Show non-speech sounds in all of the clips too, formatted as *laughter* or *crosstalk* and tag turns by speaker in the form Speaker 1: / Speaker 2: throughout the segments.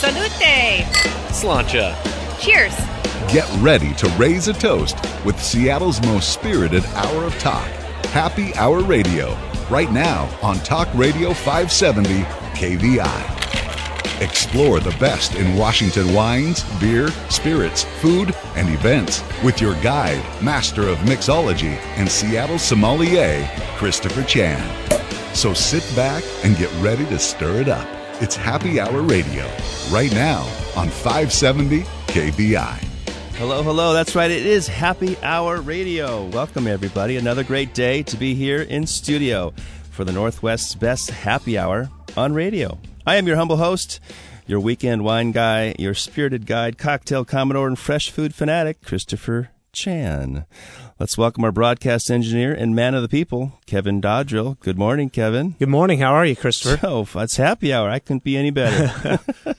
Speaker 1: Salute!
Speaker 2: Slancha.
Speaker 1: Cheers!
Speaker 3: Get ready to raise a toast with Seattle's most spirited hour of talk, Happy Hour Radio, right now on Talk Radio 570 KVI. Explore the best in Washington wines, beer, spirits, food, and events with your guide, master of mixology, and Seattle sommelier, Christopher Chan. So sit back and get ready to stir it up. It's Happy Hour Radio, right now on 570 KVI.
Speaker 4: Hello, hello. That's right. It is Happy Hour Radio. Welcome, everybody. Another great day to be here in studio for the Northwest's best happy hour on radio. I am your humble host, your weekend wine guy, your spirited guide, cocktail commodore, and fresh food fanatic, Christopher Chan. Let's welcome our broadcast engineer and man of the people, Kevin Dodrill. Good morning, Kevin.
Speaker 5: Good morning. How are you, Christopher?
Speaker 4: Oh, it's happy hour. I couldn't be any better. *laughs* *laughs*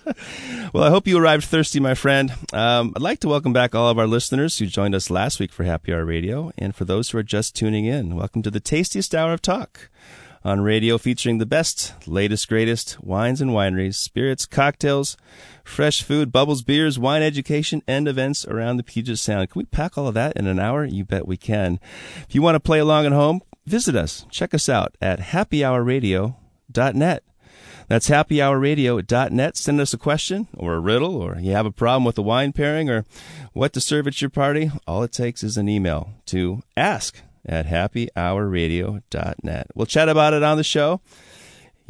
Speaker 4: well, I hope you arrived thirsty, my friend. Um, I'd like to welcome back all of our listeners who joined us last week for Happy Hour Radio, and for those who are just tuning in, welcome to the tastiest hour of talk on radio featuring the best, latest, greatest wines and wineries, spirits, cocktails, fresh food, bubbles, beers, wine education, and events around the Puget Sound. Can we pack all of that in an hour? You bet we can. If you want to play along at home, visit us. Check us out at happyhourradio.net. That's happyhourradio.net. Send us a question or a riddle, or you have a problem with a wine pairing or what to serve at your party. All it takes is an email to ask at happyhourradio.net. We'll chat about it on the show.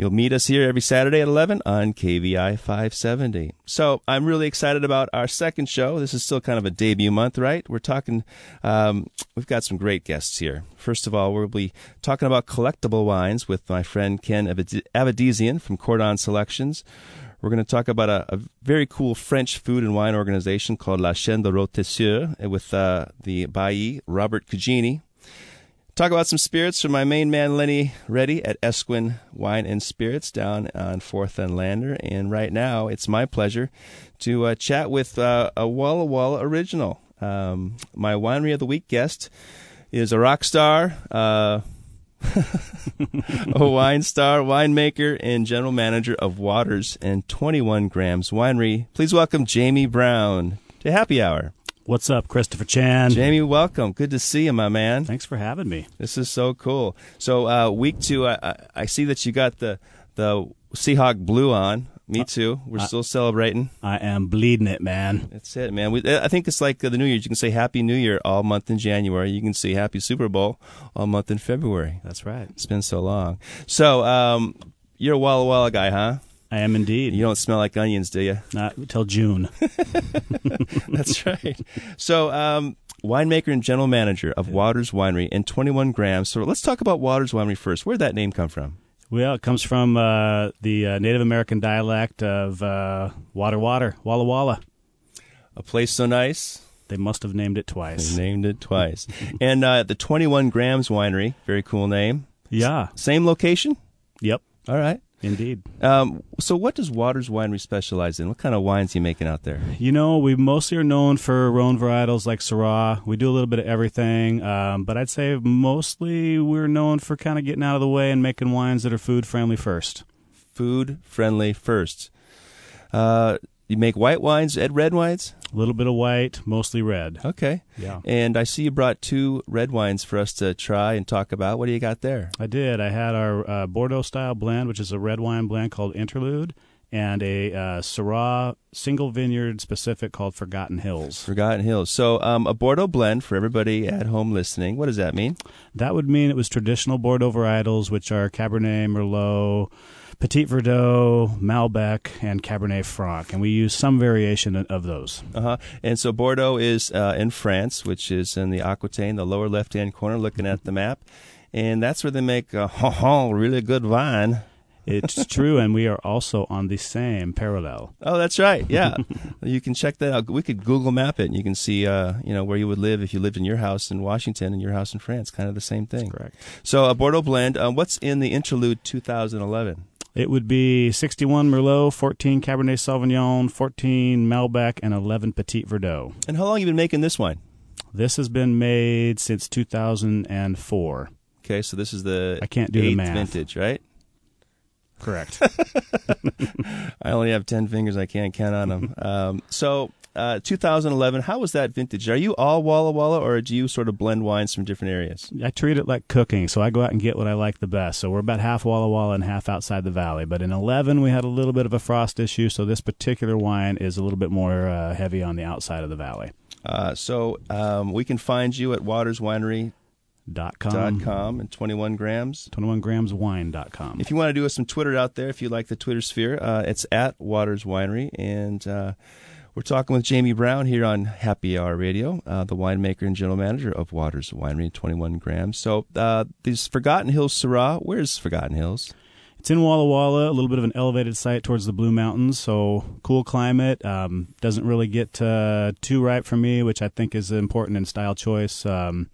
Speaker 4: You'll meet us here every Saturday at 11 on KVI 570. So I'm really excited about our second show. This is still kind of a debut month, right? We're talking, um, we've got some great guests here. First of all, we'll be talking about collectible wines with my friend Ken Avedisian from Cordon Selections. We're going to talk about a, a, very cool French food and wine organization called La Chaîne de Rôtisseurs with uh, the bailli Robert Cugini. Talk about some spirits from my main man Lenny Reddy at Esquin Wine and Spirits down on Fourth and Lander. And right now, it's my pleasure to uh, chat with uh, a Walla Walla original. Um, my winery of the week guest is a rock star, uh, *laughs* a wine star, winemaker, and general manager of Waters and 21 Grams Winery. Please welcome Jamie Brown to Happy Hour.
Speaker 6: What's up, Christopher Chan?
Speaker 4: Jamie, welcome. Good to see you, my man.
Speaker 6: Thanks for having me.
Speaker 4: This is so cool. So, uh, week two, I, I, see that you got the the Seahawk blue on. Me too. We're still celebrating.
Speaker 6: I am bleeding it, man.
Speaker 4: That's it, man. We, I think it's like the New Year. You can say Happy New Year all month in January. You can say Happy Super Bowl all month in February.
Speaker 6: That's right.
Speaker 4: It's been so long. So, um, you're a Walla Walla guy, huh?
Speaker 6: I am indeed.
Speaker 4: You don't smell like onions, do you?
Speaker 6: Not until June. *laughs*
Speaker 4: That's right. So, um, winemaker and general manager of Waters Winery and 21 Grams. So, let's talk about Waters Winery first. Where'd that name come from?
Speaker 6: Well, it comes from uh, the uh, Native American dialect of uh, water, water, walla walla.
Speaker 4: A place so nice.
Speaker 6: They must have named it twice.
Speaker 4: They named it twice. *laughs* and uh, the 21 Grams Winery, very cool name.
Speaker 6: Yeah.
Speaker 4: Same location?
Speaker 6: Yep.
Speaker 4: All right.
Speaker 6: Indeed.
Speaker 4: Um, so, what does Waters Winery specialize in? What kind of wines are you making out there?
Speaker 6: You know, we mostly are known for Rhone varietals like Syrah. We do a little bit of everything, um, but I'd say mostly we're known for kind of getting out of the way and making wines that are food friendly first.
Speaker 4: Food friendly first. Uh, you make white wines, Ed red wines?
Speaker 6: A little bit of white, mostly red.
Speaker 4: Okay.
Speaker 6: Yeah.
Speaker 4: And I see you brought two red wines for us to try and talk about. What do you got there?
Speaker 6: I did. I had our uh, Bordeaux style blend, which is a red wine blend called Interlude, and a uh, Syrah single vineyard specific called Forgotten Hills.
Speaker 4: Forgotten Hills. So um, a Bordeaux blend for everybody at home listening. What does that mean?
Speaker 6: That would mean it was traditional Bordeaux varietals, which are Cabernet, Merlot, Petit Verdot, Malbec, and Cabernet Franc, and we use some variation of those.
Speaker 4: Uh-huh. And so Bordeaux is uh, in France, which is in the Aquitaine, the lower left-hand corner, looking at the map, and that's where they make *laughs* a really good wine.
Speaker 6: It's *laughs* true, and we are also on the same parallel.
Speaker 4: Oh, that's right. Yeah, *laughs* you can check that out. We could Google Map it, and you can see, uh, you know, where you would live if you lived in your house in Washington and your house in France. Kind of the same thing.
Speaker 6: That's correct.
Speaker 4: So a Bordeaux blend. Um, what's in the Interlude 2011?
Speaker 6: It would be 61 Merlot, 14 Cabernet Sauvignon, 14 Malbec, and 11 Petit Verdot.
Speaker 4: And how long have you been making this wine?
Speaker 6: This has been made since 2004.
Speaker 4: Okay, so this is the
Speaker 6: I can't do the math.
Speaker 4: vintage, right?
Speaker 6: Correct. *laughs*
Speaker 4: I only have 10 fingers. I can't count on them. Um, so, uh, 2011, how was that vintage? Are you all Walla Walla or do you sort of blend wines from different areas?
Speaker 6: I treat it like cooking, so I go out and get what I like the best. So we're about half Walla Walla and half outside the valley. But in 11, we had a little bit of a frost issue, so this particular wine is a little bit more uh, heavy on the outside of the valley.
Speaker 4: Uh, so um, we can find you at waterswinery.com
Speaker 6: Dot com.
Speaker 4: dot com and 21 grams.
Speaker 6: 21gramswine.com.
Speaker 4: If you want to do us some Twitter out there, if you like the Twitter sphere, uh, it's at Waters Winery. And uh, we're talking with Jamie Brown here on Happy Hour Radio, uh, the winemaker and general manager of Waters Winery, 21 grams. So uh, these Forgotten Hills Syrah, where's Forgotten Hills?
Speaker 6: It's in Walla Walla, a little bit of an elevated site towards the Blue Mountains, so cool climate. Um, doesn't really get uh, too ripe for me, which I think is important in style choice. Um,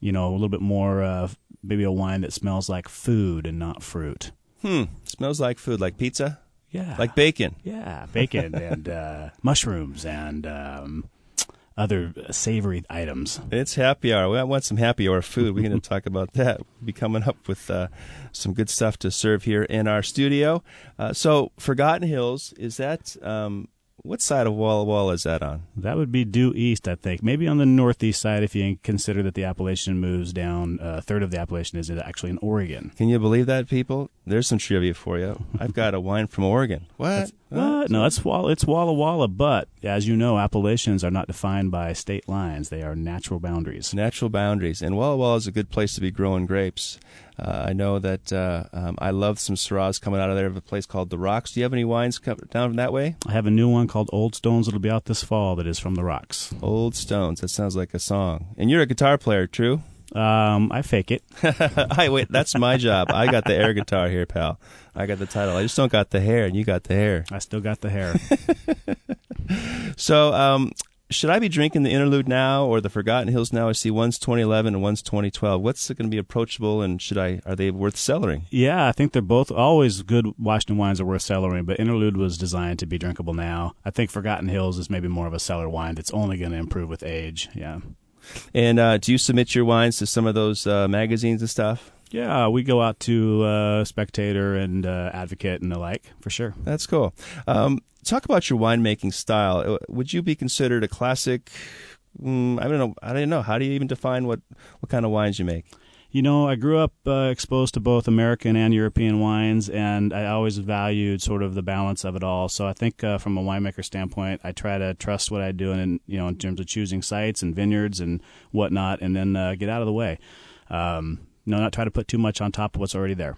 Speaker 6: you know, a little bit more, uh, maybe a wine that smells like food and not fruit.
Speaker 4: Hmm, smells like food, like pizza,
Speaker 6: Yeah.
Speaker 4: like bacon.
Speaker 6: Yeah, *laughs* bacon and uh, mushrooms and um, other savory items.
Speaker 4: It's happy hour. We want some happy hour food. We're going to talk about that. We'll be coming up with uh, some good stuff to serve here in our studio. Uh, so, Forgotten Hills, is that um, what side of Walla Walla is that on?
Speaker 6: That would be due east, I think. Maybe on the northeast side, if you consider that the appellation moves down. uh, A third of the appellation is actually in Oregon.
Speaker 4: Can you believe that, people? There's some trivia for you. I've got a wine from Oregon. *laughs* What?
Speaker 6: What? No, it's Walla, it's Walla Walla, but as you know, appellations are not defined by state lines; they are natural boundaries.
Speaker 4: Natural boundaries. And Walla Walla is a good place to be growing grapes. Uh, I know that uh, um, I love some Syrahs coming out of there of a place called The Rocks. Do you have any wines come down that way?
Speaker 6: I have a new one called Old Stones that'll be out this fall. That is from the Rocks.
Speaker 4: Old Stones. That sounds like a song. And you're a guitar player, true?
Speaker 6: Um, I fake it. *laughs*
Speaker 4: I wait. That's my job. I got the air guitar here, pal. I got the title. I just don't got the hair, and you got the hair.
Speaker 6: I still got the hair. *laughs*
Speaker 4: So, um, should I be drinking the Interlude now or the Forgotten Hills now? I see one's 2011 and one's 2012. What's going to be approachable, and should I? Are they worth cellaring?
Speaker 6: yeah, I think they're both always good Washington wines are worth cellaring, but Interlude was designed to be drinkable now. I think Forgotten Hills is maybe more of a cellar wine that's only going to improve with age. Yeah.
Speaker 4: And uh, do you submit your wines to some of those uh, magazines and stuff?
Speaker 6: Yeah, we go out to uh, Spectator and uh, Advocate and the like for sure.
Speaker 4: That's cool. Um, talk about your winemaking style. Uh, Would you be considered a classic? Mm, I don't know. I don't know. How do you even define what what kind of wines you make?
Speaker 6: You know, I grew up uh, exposed to both American and European wines, and I always valued sort of the balance of it all. So I think uh, from a winemaker standpoint, I try to trust what I do, and you know, in terms of choosing sites and vineyards and whatnot, and then uh, get out of the way. Um, no, not try to put too much on top of what's already there.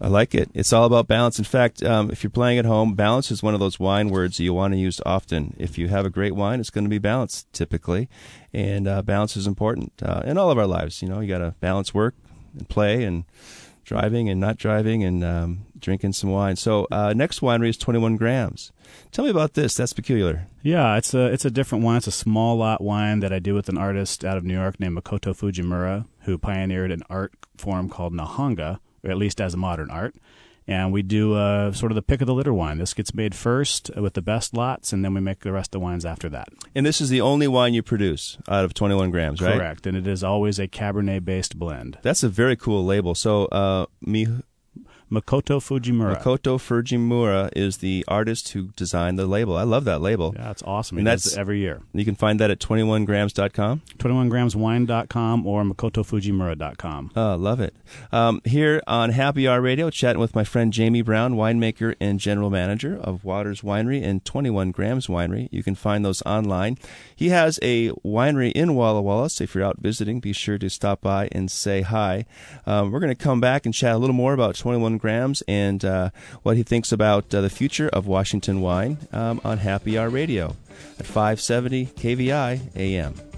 Speaker 4: I like it. It's all about balance. In fact, um, if you're playing at home, balance is one of those wine words that you want to use often. If you have a great wine, it's going to be balanced typically, and uh, balance is important uh, in all of our lives. You know, you got to balance work and play and driving and not driving and um, drinking some wine. So uh, next winery is 21 grams. Tell me about this. That's peculiar.
Speaker 6: Yeah, it's a it's a different wine. It's a small lot wine that I do with an artist out of New York named Makoto Fujimura, who pioneered an art form called Nihonga, or at least as a modern art. And we do uh, sort of the pick of the litter wine. This gets made first with the best lots, and then we make the rest of the wines after that.
Speaker 4: And this is the only wine you produce out of 21 grams, right?
Speaker 6: Correct. And it is always a Cabernet based blend.
Speaker 4: That's a very cool label. So, uh, Mi-
Speaker 6: Makoto Fujimura.
Speaker 4: Makoto Fujimura is the artist who designed the label. I love that label.
Speaker 6: Yeah, it's awesome.
Speaker 4: And that's-
Speaker 6: every year.
Speaker 4: You can find that at 21grams.com.
Speaker 6: 21gramswine.com or makotofujimura.com.
Speaker 4: Oh, love it. Um, here on Happy Hour Radio, chatting with my friend Jamie Brown, winemaker and general manager of Waters Winery and 21 Grams Winery. You can find those online. He has a winery in Walla Walla, so if you're out visiting, be sure to stop by and say hi. Um, we're going to come back and chat a little more about 21 Grams and uh, what he thinks about uh, the future of Washington wine um, on Happy Hour Radio at 570 KVI AM.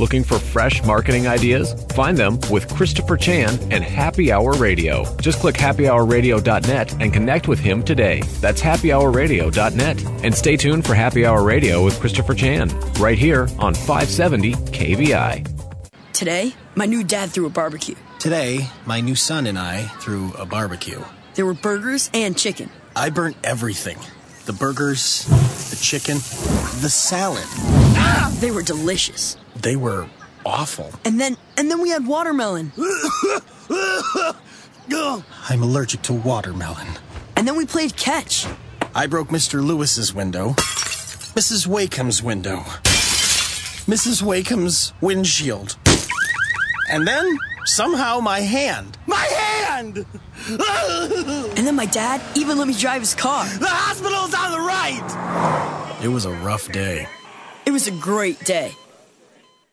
Speaker 1: Looking for fresh marketing ideas? Find them with Christopher Chan and Happy Hour Radio. Just click happyhourradio.net and connect with him today. That's happyhourradio.net. And stay tuned for Happy Hour Radio with Christopher Chan, right here on 570 KVI.
Speaker 2: Today, my new dad threw a barbecue.
Speaker 5: Today, my new son and I threw a barbecue.
Speaker 2: There were burgers and chicken.
Speaker 5: I burnt everything. The burgers, the chicken, the salad. Ah!
Speaker 2: They were delicious.
Speaker 5: They were awful.
Speaker 2: And then and then we had watermelon. *laughs*
Speaker 5: I'm allergic to watermelon.
Speaker 2: And then we played catch.
Speaker 5: I broke Mr. Lewis's window, Mrs. Wakeham's window, Mrs. Wakeham's windshield, and then somehow my hand. My hand! *laughs*
Speaker 2: And then my dad even let me drive his car.
Speaker 5: The hospital's on the right! It was a rough day.
Speaker 2: It was a great day.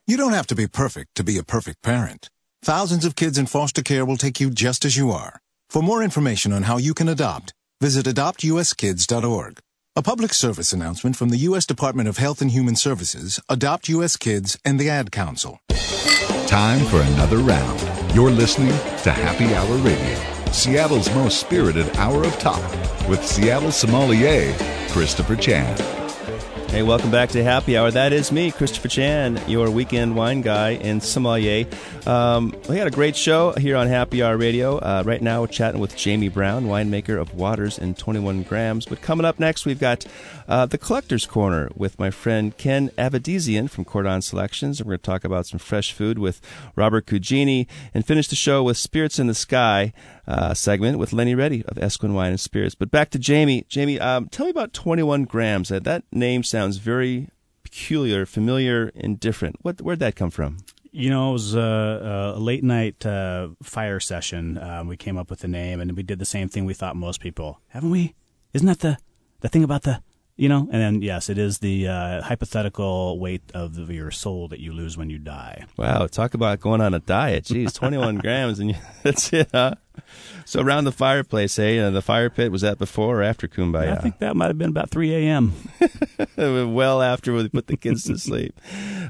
Speaker 7: You don't have to be perfect to be a perfect parent. Thousands of kids in foster care will take you just as you are. For more information on how you can adopt, visit adoptuskids.org. A public service announcement from the U.S. Department of Health and Human Services, Adopt U.S. Kids, and the Ad Council.
Speaker 3: Time for another round. You're listening to Happy Hour Radio, Seattle's most spirited hour of talk, with Seattle sommelier Christopher Chan.
Speaker 4: Hey, welcome back to Happy Hour. That is me, Christopher Chan, your weekend wine guy and sommelier. Um, we had a great show here on Happy Hour Radio. Uh, right now, we're chatting with Jamie Brown, winemaker of Waters and 21 Grams. But coming up next, we've got uh, the Collector's Corner with my friend Ken Avedisian from Cordon Selections. We're going to talk about some fresh food with Robert Cugini and finish the show with Spirits in the Sky uh, segment with Lenny Reddy of Esquin Wine and Spirits. But back to Jamie. Jamie, um, tell me about 21 Grams. That, that name sounds very peculiar, familiar, and different. What, where'd that come from?
Speaker 6: You know, it was a, a late night uh, fire session. Um, we came up with the name, and we did the same thing we thought most people. Haven't we? Isn't that the the thing about the you know? And then yes, it is the uh, hypothetical weight of the, your soul that you lose when you die.
Speaker 4: Wow, talk about going on a diet. Jeez, 21 *laughs* grams, and you, *laughs* that's it, huh? *laughs* So around the fireplace, hey, uh, the fire pit was that before or after Kumbaya?
Speaker 6: I think that might have been about 3 a.m. *laughs*
Speaker 4: well after we put the kids to sleep.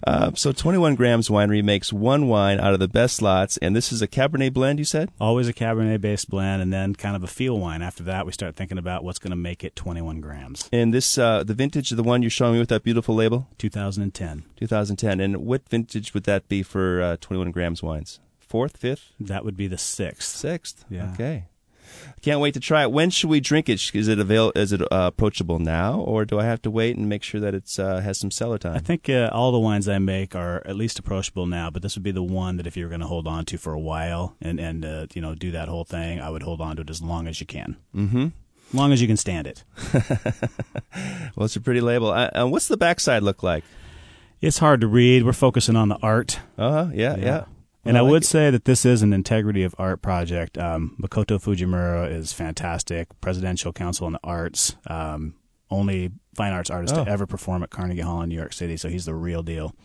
Speaker 4: Uh, so 21 Grams Winery makes one wine out of the best lots, and this is a Cabernet blend, you said?
Speaker 6: Always a Cabernet based blend, and then kind of a feel wine. After that, we start thinking about what's going to make it 21 grams.
Speaker 4: And this, uh, the vintage of the one you're showing me with that beautiful label?
Speaker 6: 2010.
Speaker 4: 2010. And what vintage would that be for uh, 21 Grams wines? Fourth, fifth?
Speaker 6: That would be the sixth.
Speaker 4: Sixth.
Speaker 6: Yeah.
Speaker 4: Okay. Can't wait to try it. When should we drink it? Is it avail- Is it uh, approachable now, or do I have to wait and make sure that it's uh, has some cellar time?
Speaker 6: I think uh, all the wines I make are at least approachable now, but this would be the one that if you're going to hold on to for a while and and uh, you know do that whole thing, I would hold on to it as long as you can.
Speaker 4: Mm-hmm.
Speaker 6: As long as you can stand it. *laughs*
Speaker 4: well, it's a pretty label. Uh, what's the backside look like?
Speaker 6: It's hard to read. We're focusing on the art.
Speaker 4: Uh huh. Yeah, yeah. yeah.
Speaker 6: And I, like I would it. say that this is an integrity of art project. Um, Makoto Fujimura is fantastic. Presidential Council on the Arts. Um, only fine arts artist oh. to ever perform at Carnegie Hall in New York City. So he's the real deal.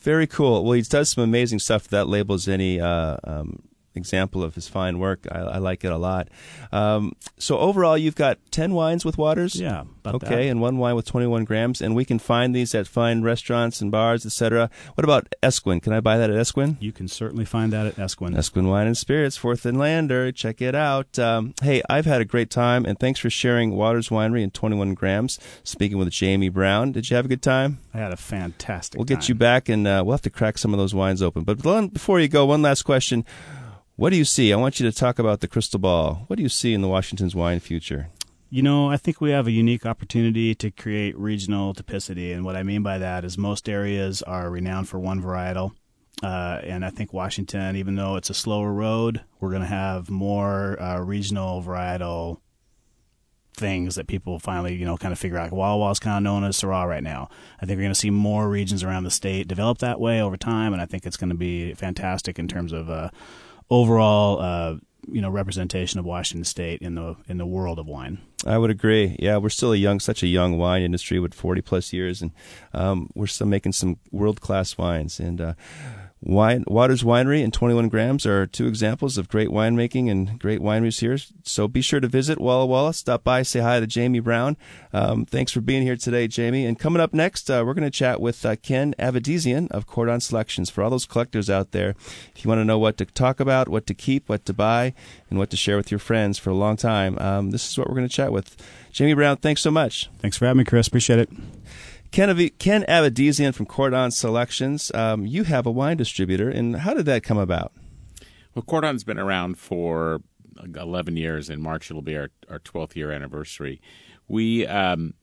Speaker 4: Very cool. Well, he does some amazing stuff. That labels any uh, um, example of his fine work. I, I like it a lot. Um, so overall, you've got ten wines with Waters.
Speaker 6: Yeah.
Speaker 4: okay,
Speaker 6: that.
Speaker 4: and one wine with twenty-one grams, and we can find these at fine restaurants and bars, etc. What about Esquin? Can I buy that at Esquin?
Speaker 6: You can certainly find that at Esquin.
Speaker 4: Esquin Wine and Spirits, Fourth and Lander. Check it out. Um, hey, I've had a great time, and thanks for sharing Waters Winery and twenty-one grams. Speaking with Jamie Brown, did you have a good time?
Speaker 6: I had a fantastic.
Speaker 4: We'll get
Speaker 6: time.
Speaker 4: you back, and uh, we'll have to crack some of those wines open. But before you go, one last question. What do you see? I want you to talk about the crystal ball. What do you see in the Washington's wine future?
Speaker 6: You know, I think we have a unique opportunity to create regional typicity. And what I mean by that is most areas are renowned for one varietal. Uh, and I think Washington, even though it's a slower road, we're going to have more uh, regional varietal things that people finally, you know, kind of figure out. Is kind of known as Syrah right now. I think we're going to see more regions around the state develop that way over time, and I think it's going to be fantastic in terms of uh, overall, uh, you know, representation of Washington State in the in the world of wine.
Speaker 4: I would agree. Yeah, we're still a young, such a young wine industry with forty plus years, and um, we're still making some world class wines. And uh, Wine, Waters Winery and 21 Grams are two examples of great winemaking and great wineries here. So be sure to visit Walla Walla. Stop by, say hi to Jamie Brown. Um, thanks for being here today, Jamie. And coming up next, uh, we're going to chat with uh, Ken Avedisian of Cordon Selections. For all those collectors out there, if you want to know what to talk about, what to keep, what to buy, and what to share with your friends for a long time, um, this is what we're going to chat with. Jamie Brown, thanks so much.
Speaker 6: Thanks for having me, Chris. Appreciate it.
Speaker 4: Ken, Ken Avedisian from Cordon Selections. Um, you have a wine distributor, and how did that come about?
Speaker 8: Well, Cordon's been around for 11 years. In March, it'll be our, our 12th year anniversary. We um,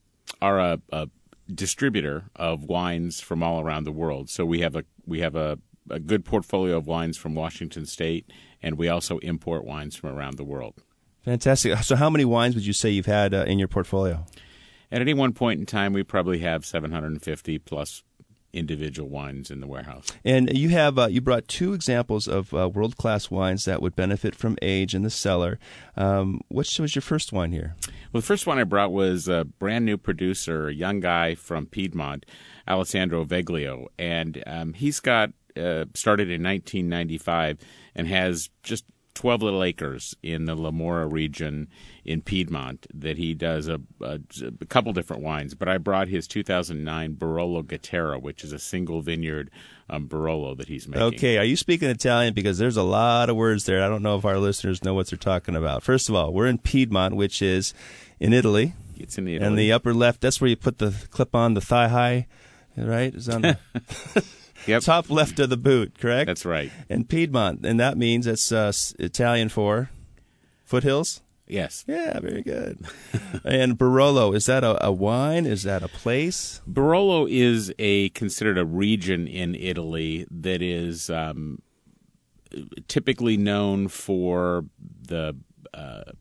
Speaker 8: are a, a distributor of wines from all around the world. So we have a we have a, a good portfolio of wines from Washington State, and we also import wines from around the world.
Speaker 4: Fantastic. So, how many wines would you say you've had uh, in your portfolio?
Speaker 8: At any one point in time, we probably have 750 plus individual wines in the warehouse.
Speaker 4: And you have uh, you brought two examples of uh, world class wines that would benefit from age in the cellar. Um, which was your first wine here?
Speaker 8: Well, the first one I brought was a brand new producer, a young guy from Piedmont, Alessandro Veglio, and um, he's got uh, started in 1995 and has just 12 little acres in the La Morra region in Piedmont that he does a, a, a, couple different wines. But I brought his 2009 Barolo Gattera, which is a single vineyard um, Barolo that he's making.
Speaker 4: Okay, are you speaking Italian? Because there's a lot of words there. I don't know if our listeners know what they're talking about. First of all, we're in Piedmont, which is in Italy.
Speaker 8: It's in Italy.
Speaker 4: And the upper left, that's where you put the clip on the thigh high, right? Is on the. *laughs*
Speaker 8: Yep.
Speaker 4: Top left of the boot, correct?
Speaker 8: That's right.
Speaker 4: And Piedmont, and that means it's uh, Italian for foothills.
Speaker 8: Yes.
Speaker 4: Yeah, very good. *laughs* and Barolo, is that a, a, wine? Is that a place?
Speaker 8: Barolo is a considered a region in Italy that is um, typically known for the uh,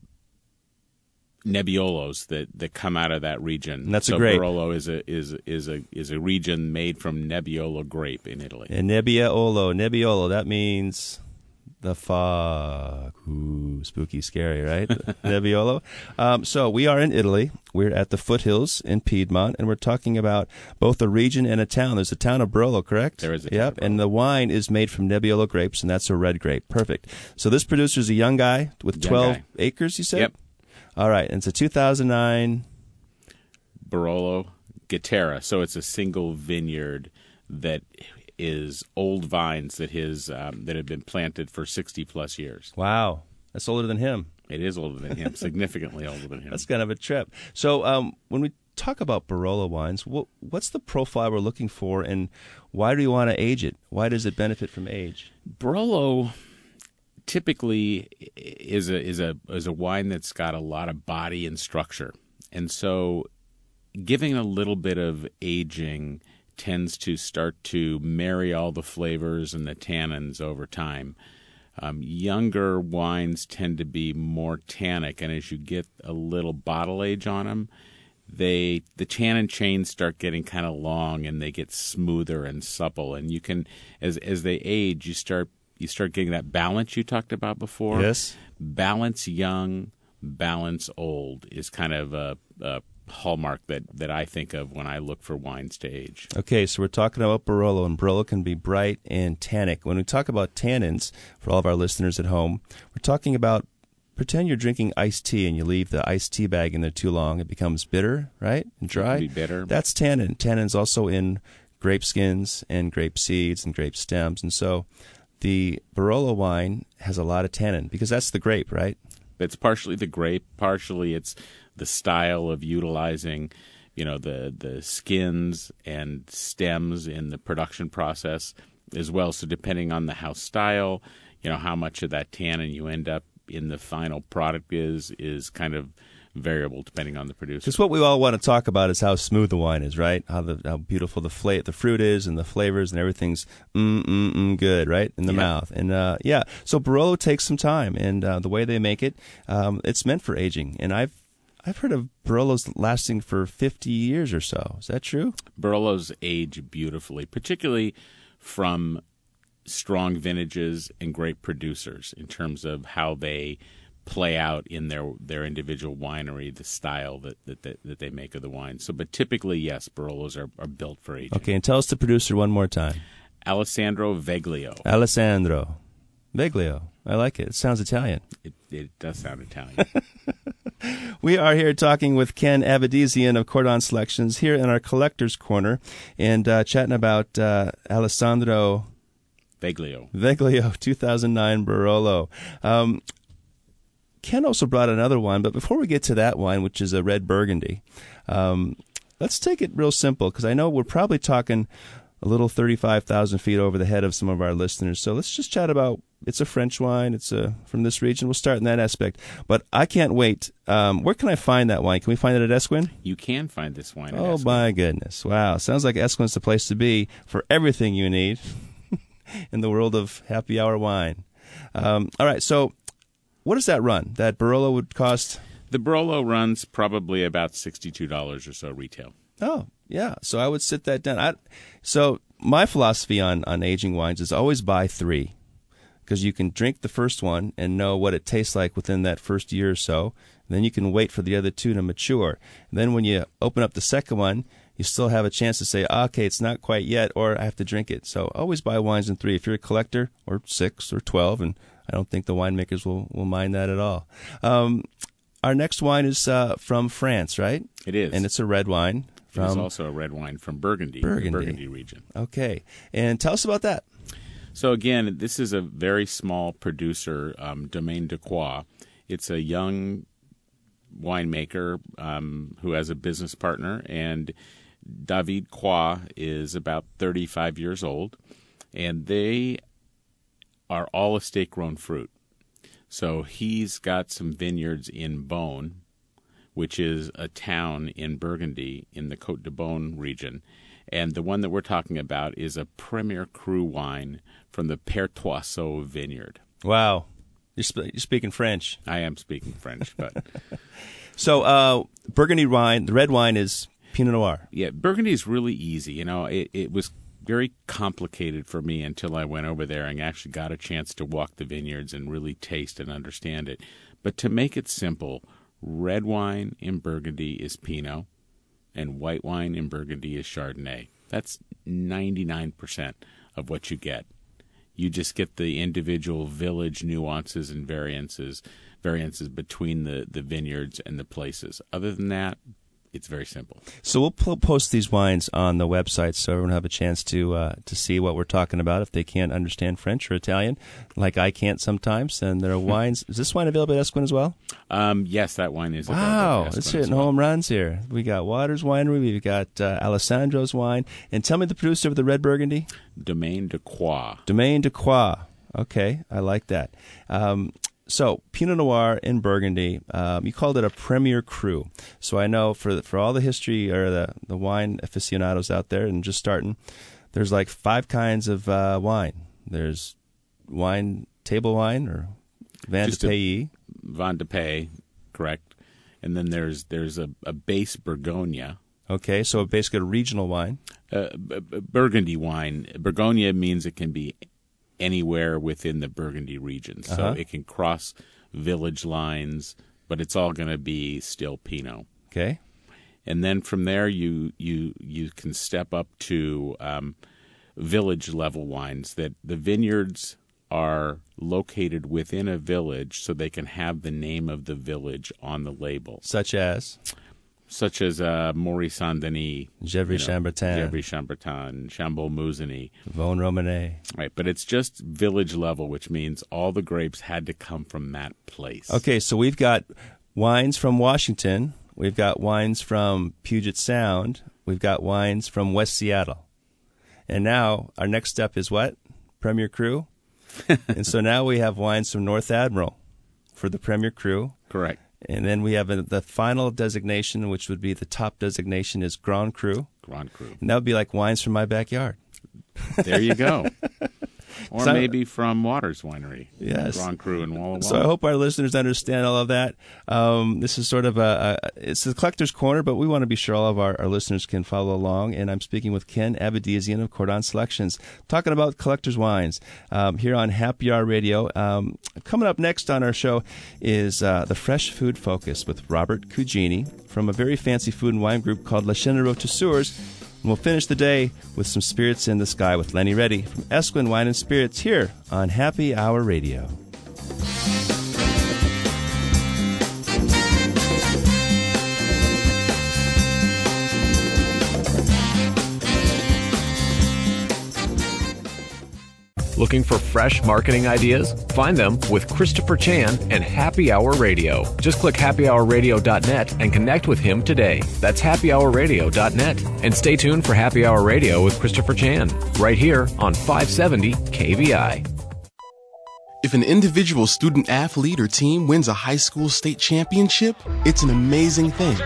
Speaker 8: Nebbiolos that, that come out of that region.
Speaker 4: And that's
Speaker 8: so
Speaker 4: a grape.
Speaker 8: Barolo is a is is a is a region made from Nebbiolo grape in Italy.
Speaker 4: And Nebbiolo, Nebbiolo, that means the fog. Ooh, spooky, scary, right? *laughs* Nebbiolo. Um, so we are in Italy. We're at the foothills in Piedmont, and we're talking about both a region and a town. There's a town of Barolo, correct?
Speaker 8: There is a
Speaker 4: Yep, and the wine is made from Nebbiolo grapes, and that's a red grape. Perfect. So this producer's a young guy with
Speaker 8: Young
Speaker 4: 12
Speaker 8: guy.
Speaker 4: acres, you said?
Speaker 8: Yep.
Speaker 4: All right, and it's a 2009.
Speaker 8: Barolo Gattera. So it's a single vineyard that is old vines that his um, that have been planted for sixty plus years.
Speaker 4: Wow, that's older than him.
Speaker 8: It is older than him, significantly older than him.
Speaker 4: That's kind of a trip. So um, when we talk about Barolo wines, what, what's the profile we're looking for, and why do you want to age it? Why does it benefit from age?
Speaker 8: Barolo typically is a is a is a wine that's got a lot of body and structure, and so giving a little bit of aging tends to start to marry all the flavors and the tannins over time. Um, younger wines tend to be more tannic, and as you get a little bottle age on them, they the tannin chains start getting kind of long and they get smoother and supple. And you can, as as they age, you start you start getting that balance you talked about before.
Speaker 4: Yes.
Speaker 8: balance young, balance old is kind of a, a hallmark that, that I think of when I look for wines to age.
Speaker 4: Okay, so we're talking about Barolo, and Barolo can be bright and tannic. When we talk about tannins, for all of our listeners at home, we're talking about pretend you're drinking iced tea and you leave the iced tea bag in there too long. It becomes bitter, right? And dry.
Speaker 8: be bitter.
Speaker 4: That's tannin. Tannin's also in grape skins and grape seeds and grape stems. And so the Barolo wine has a lot of tannin because that's the grape, right?
Speaker 8: It's partially the grape, partially it's the style of utilizing, you know, the the skins and stems in the production process as well. So depending on the house style, you know, how much of that tannin you end up in the final product is is kind of variable depending on the producer.
Speaker 4: Because what we all want to talk about is how smooth the wine is, right? How the how beautiful the fla- the fruit is and the flavors and everything's mm mm mm good, right, in the
Speaker 8: Yeah.
Speaker 4: mouth. And uh, yeah, so Barolo takes some time, and uh, the way they make it, um, it's meant for aging. And I've I've heard of Barolos lasting for fifty years or so. Is that true?
Speaker 8: Barolos age beautifully, particularly from strong vintages and great producers in terms of how they play out in their their individual winery, the style that that, that, that they make of the wine. So, but typically, yes, Barolos are, are built for aging.
Speaker 4: Okay, and tell us the producer one more time.
Speaker 8: Alessandro Veglio.
Speaker 4: Alessandro Veglio. I like it. It sounds Italian.
Speaker 8: It, it does sound Italian. *laughs*
Speaker 4: We are here talking with Ken Avedisian of Cordon Selections here in our collector's corner and uh, chatting about uh, Alessandro
Speaker 8: Veglio.
Speaker 4: Veglio 2009 Barolo. Um, Ken also brought another wine, but before we get to that wine, which is a red burgundy, um, let's take it real simple because I know we're probably talking a little 35,000 feet over the head of some of our listeners. So let's just chat about it's a French wine. It's a, from this region. We'll start in that aspect. But I can't wait. Um, where can I find that wine? Can we find it at Esquin?
Speaker 8: You can find this wine. at
Speaker 4: Oh my goodness! Wow, sounds like Esquin's the place to be for everything you need *laughs* in the world of happy hour wine. Um, all right, so what does that run? That Barolo would cost?
Speaker 8: The Barolo runs probably about sixty-two dollars or so retail.
Speaker 4: Oh, yeah. So I would sit that down. I, so my philosophy on on aging wines is always buy three, because you can drink the first one and know what it tastes like within that first year or so. Then you can wait for the other two to mature. And then when you open up the second one, you still have a chance to say, ah, okay, it's not quite yet, or I have to drink it. So always buy wines in three. If you're a collector, or six or twelve, and I don't think the winemakers will will mind that at all. Um, our next wine is uh, from France, right?
Speaker 8: It is,
Speaker 4: and it's a red wine.
Speaker 8: It is
Speaker 4: From
Speaker 8: also a red wine from Burgundy,
Speaker 4: Burgundy.
Speaker 8: Burgundy region.
Speaker 4: okay, and tell us about that.
Speaker 8: So again, this is a very small producer, um, Domaine de Croix. It's a young winemaker um, who has a business partner, and David Croix is about 35 years old, and they are all estate grown fruit. So he's got some vineyards in Beaune, which is a town in Burgundy in the Côte de Beaune region. And the one that we're talking about is a Premier Cru wine from the Pertuisots vineyard.
Speaker 4: Wow, you're, sp- you're speaking French.
Speaker 8: I am speaking French, but *laughs*
Speaker 4: So uh, Burgundy wine, the red wine is Pinot Noir.
Speaker 8: yeah, Burgundy is really easy. You know, it, it was very complicated for me until I went over there and actually got a chance to walk the vineyards and really taste and understand it. But to make it simple, red wine in Burgundy is Pinot, and white wine in Burgundy is Chardonnay. That's 99% of what you get. You just get the individual village nuances and variances variances between the, the vineyards and the places. Other than that, it's very simple.
Speaker 4: So we'll po- post these wines on the website so everyone will have a chance to uh, to see what we're talking about. If they can't understand French or Italian, like I can't sometimes, and there are *laughs* wines. Is this wine available at Esquin as well?
Speaker 8: Um, yes, that wine is. available
Speaker 4: Wow, it's hitting
Speaker 8: well.
Speaker 4: home runs here. We got Waters Winery, we've got uh, Alessandro's wine, and tell me the producer of the Red Burgundy,
Speaker 8: Domaine de Croix.
Speaker 4: Domaine de Croix. Okay, I like that. Um, so Pinot Noir in Burgundy, um, you called it a Premier Cru. So I know for for all the history or the the wine aficionados out there and just starting, there's like five kinds of uh, wine. There's wine table wine or Van
Speaker 8: Just
Speaker 4: de Pays.
Speaker 8: Van de Pay, correct. And then there's there's a, a base Bourgogne,
Speaker 4: Okay, so basically a regional wine.
Speaker 8: uh, b- b- Burgundy wine. Bourgogne means it can be anywhere within the Burgundy region, so
Speaker 4: Uh-huh.
Speaker 8: it can cross village lines, but it's all going to be still Pinot.
Speaker 4: Okay.
Speaker 8: and then from there you you you can step up to um, village level wines that the vineyards are located within a village so they can have the name of the village on the label
Speaker 4: Such as
Speaker 8: such as uh, Morey Saint Denis,
Speaker 4: Gevrey Chambertin.
Speaker 8: Gevrey Chambertin, Chambolle Musigny,
Speaker 4: Vosne Romanée.
Speaker 8: right? But it's just village level, which means all the grapes had to come from that place.
Speaker 4: Okay, so we've got wines from Washington. We've got wines from Puget Sound. We've got wines from West Seattle. And now our next step is what? Premier Cru. *laughs* and so now we have wines from North Admiral for the Premier Cru.
Speaker 8: correct.
Speaker 4: And then we have a, the final designation, which would be the top designation, is Grand Cru.
Speaker 8: Grand Cru.
Speaker 4: And that would be like wines from my backyard.
Speaker 8: There you go. *laughs* or
Speaker 4: So-
Speaker 8: maybe from Waters Winery.
Speaker 4: Yes.
Speaker 8: Grand Cru in Walla Walla.
Speaker 4: So I hope our listeners understand all of that. Um, this is sort of a, a it's the collector's corner, but we want to be sure all of our, our listeners can follow along. And I'm speaking with Ken Avedisian of Cordon Selections, talking about collector's wines um, here on Happy Hour Radio. Um, coming up next on our show is uh, the Fresh Food Focus with Robert Cugini from a very fancy food and wine group called La Chaîne de Rôtisseurs. And we'll finish the day with some spirits in the sky with Lenny Reddy from Esquin Wine and Spirits here on Happy Hour Radio.
Speaker 1: Looking for fresh marketing ideas? Find them with Christopher Chan and Happy Hour Radio. Just click happyhourradio.net and connect with him today. That's happyhourradio.net. And stay tuned for Happy Hour Radio with Christopher Chan, right here on 570 KVI.
Speaker 9: If an individual student athlete or team wins a high school state championship, it's an amazing thing.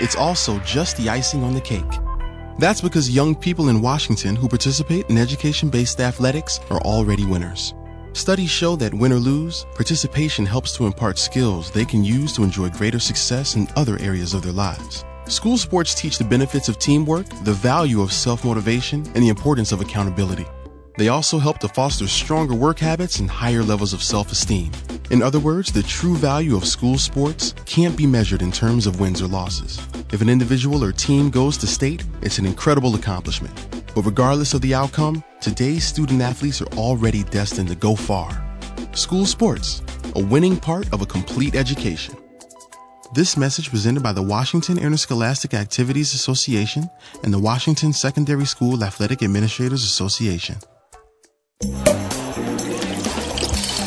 Speaker 9: It's also just the icing on the cake. That's because young people in Washington who participate in education based athletics are already winners. Studies show that win or lose, participation helps to impart skills they can use to enjoy greater success in other areas of their lives. School sports teach the benefits of teamwork, the value of self motivation, and the importance of accountability. They also help to foster stronger work habits and higher levels of self esteem. In other words, the true value of school sports can't be measured in terms of wins or losses. If an individual or team goes to state, it's an incredible accomplishment. But regardless of the outcome, today's student athletes are already destined to go far. School sports, a winning part of a complete education. This message presented by the Washington Interscholastic Activities Association and the Washington Secondary School Athletic Administrators Association.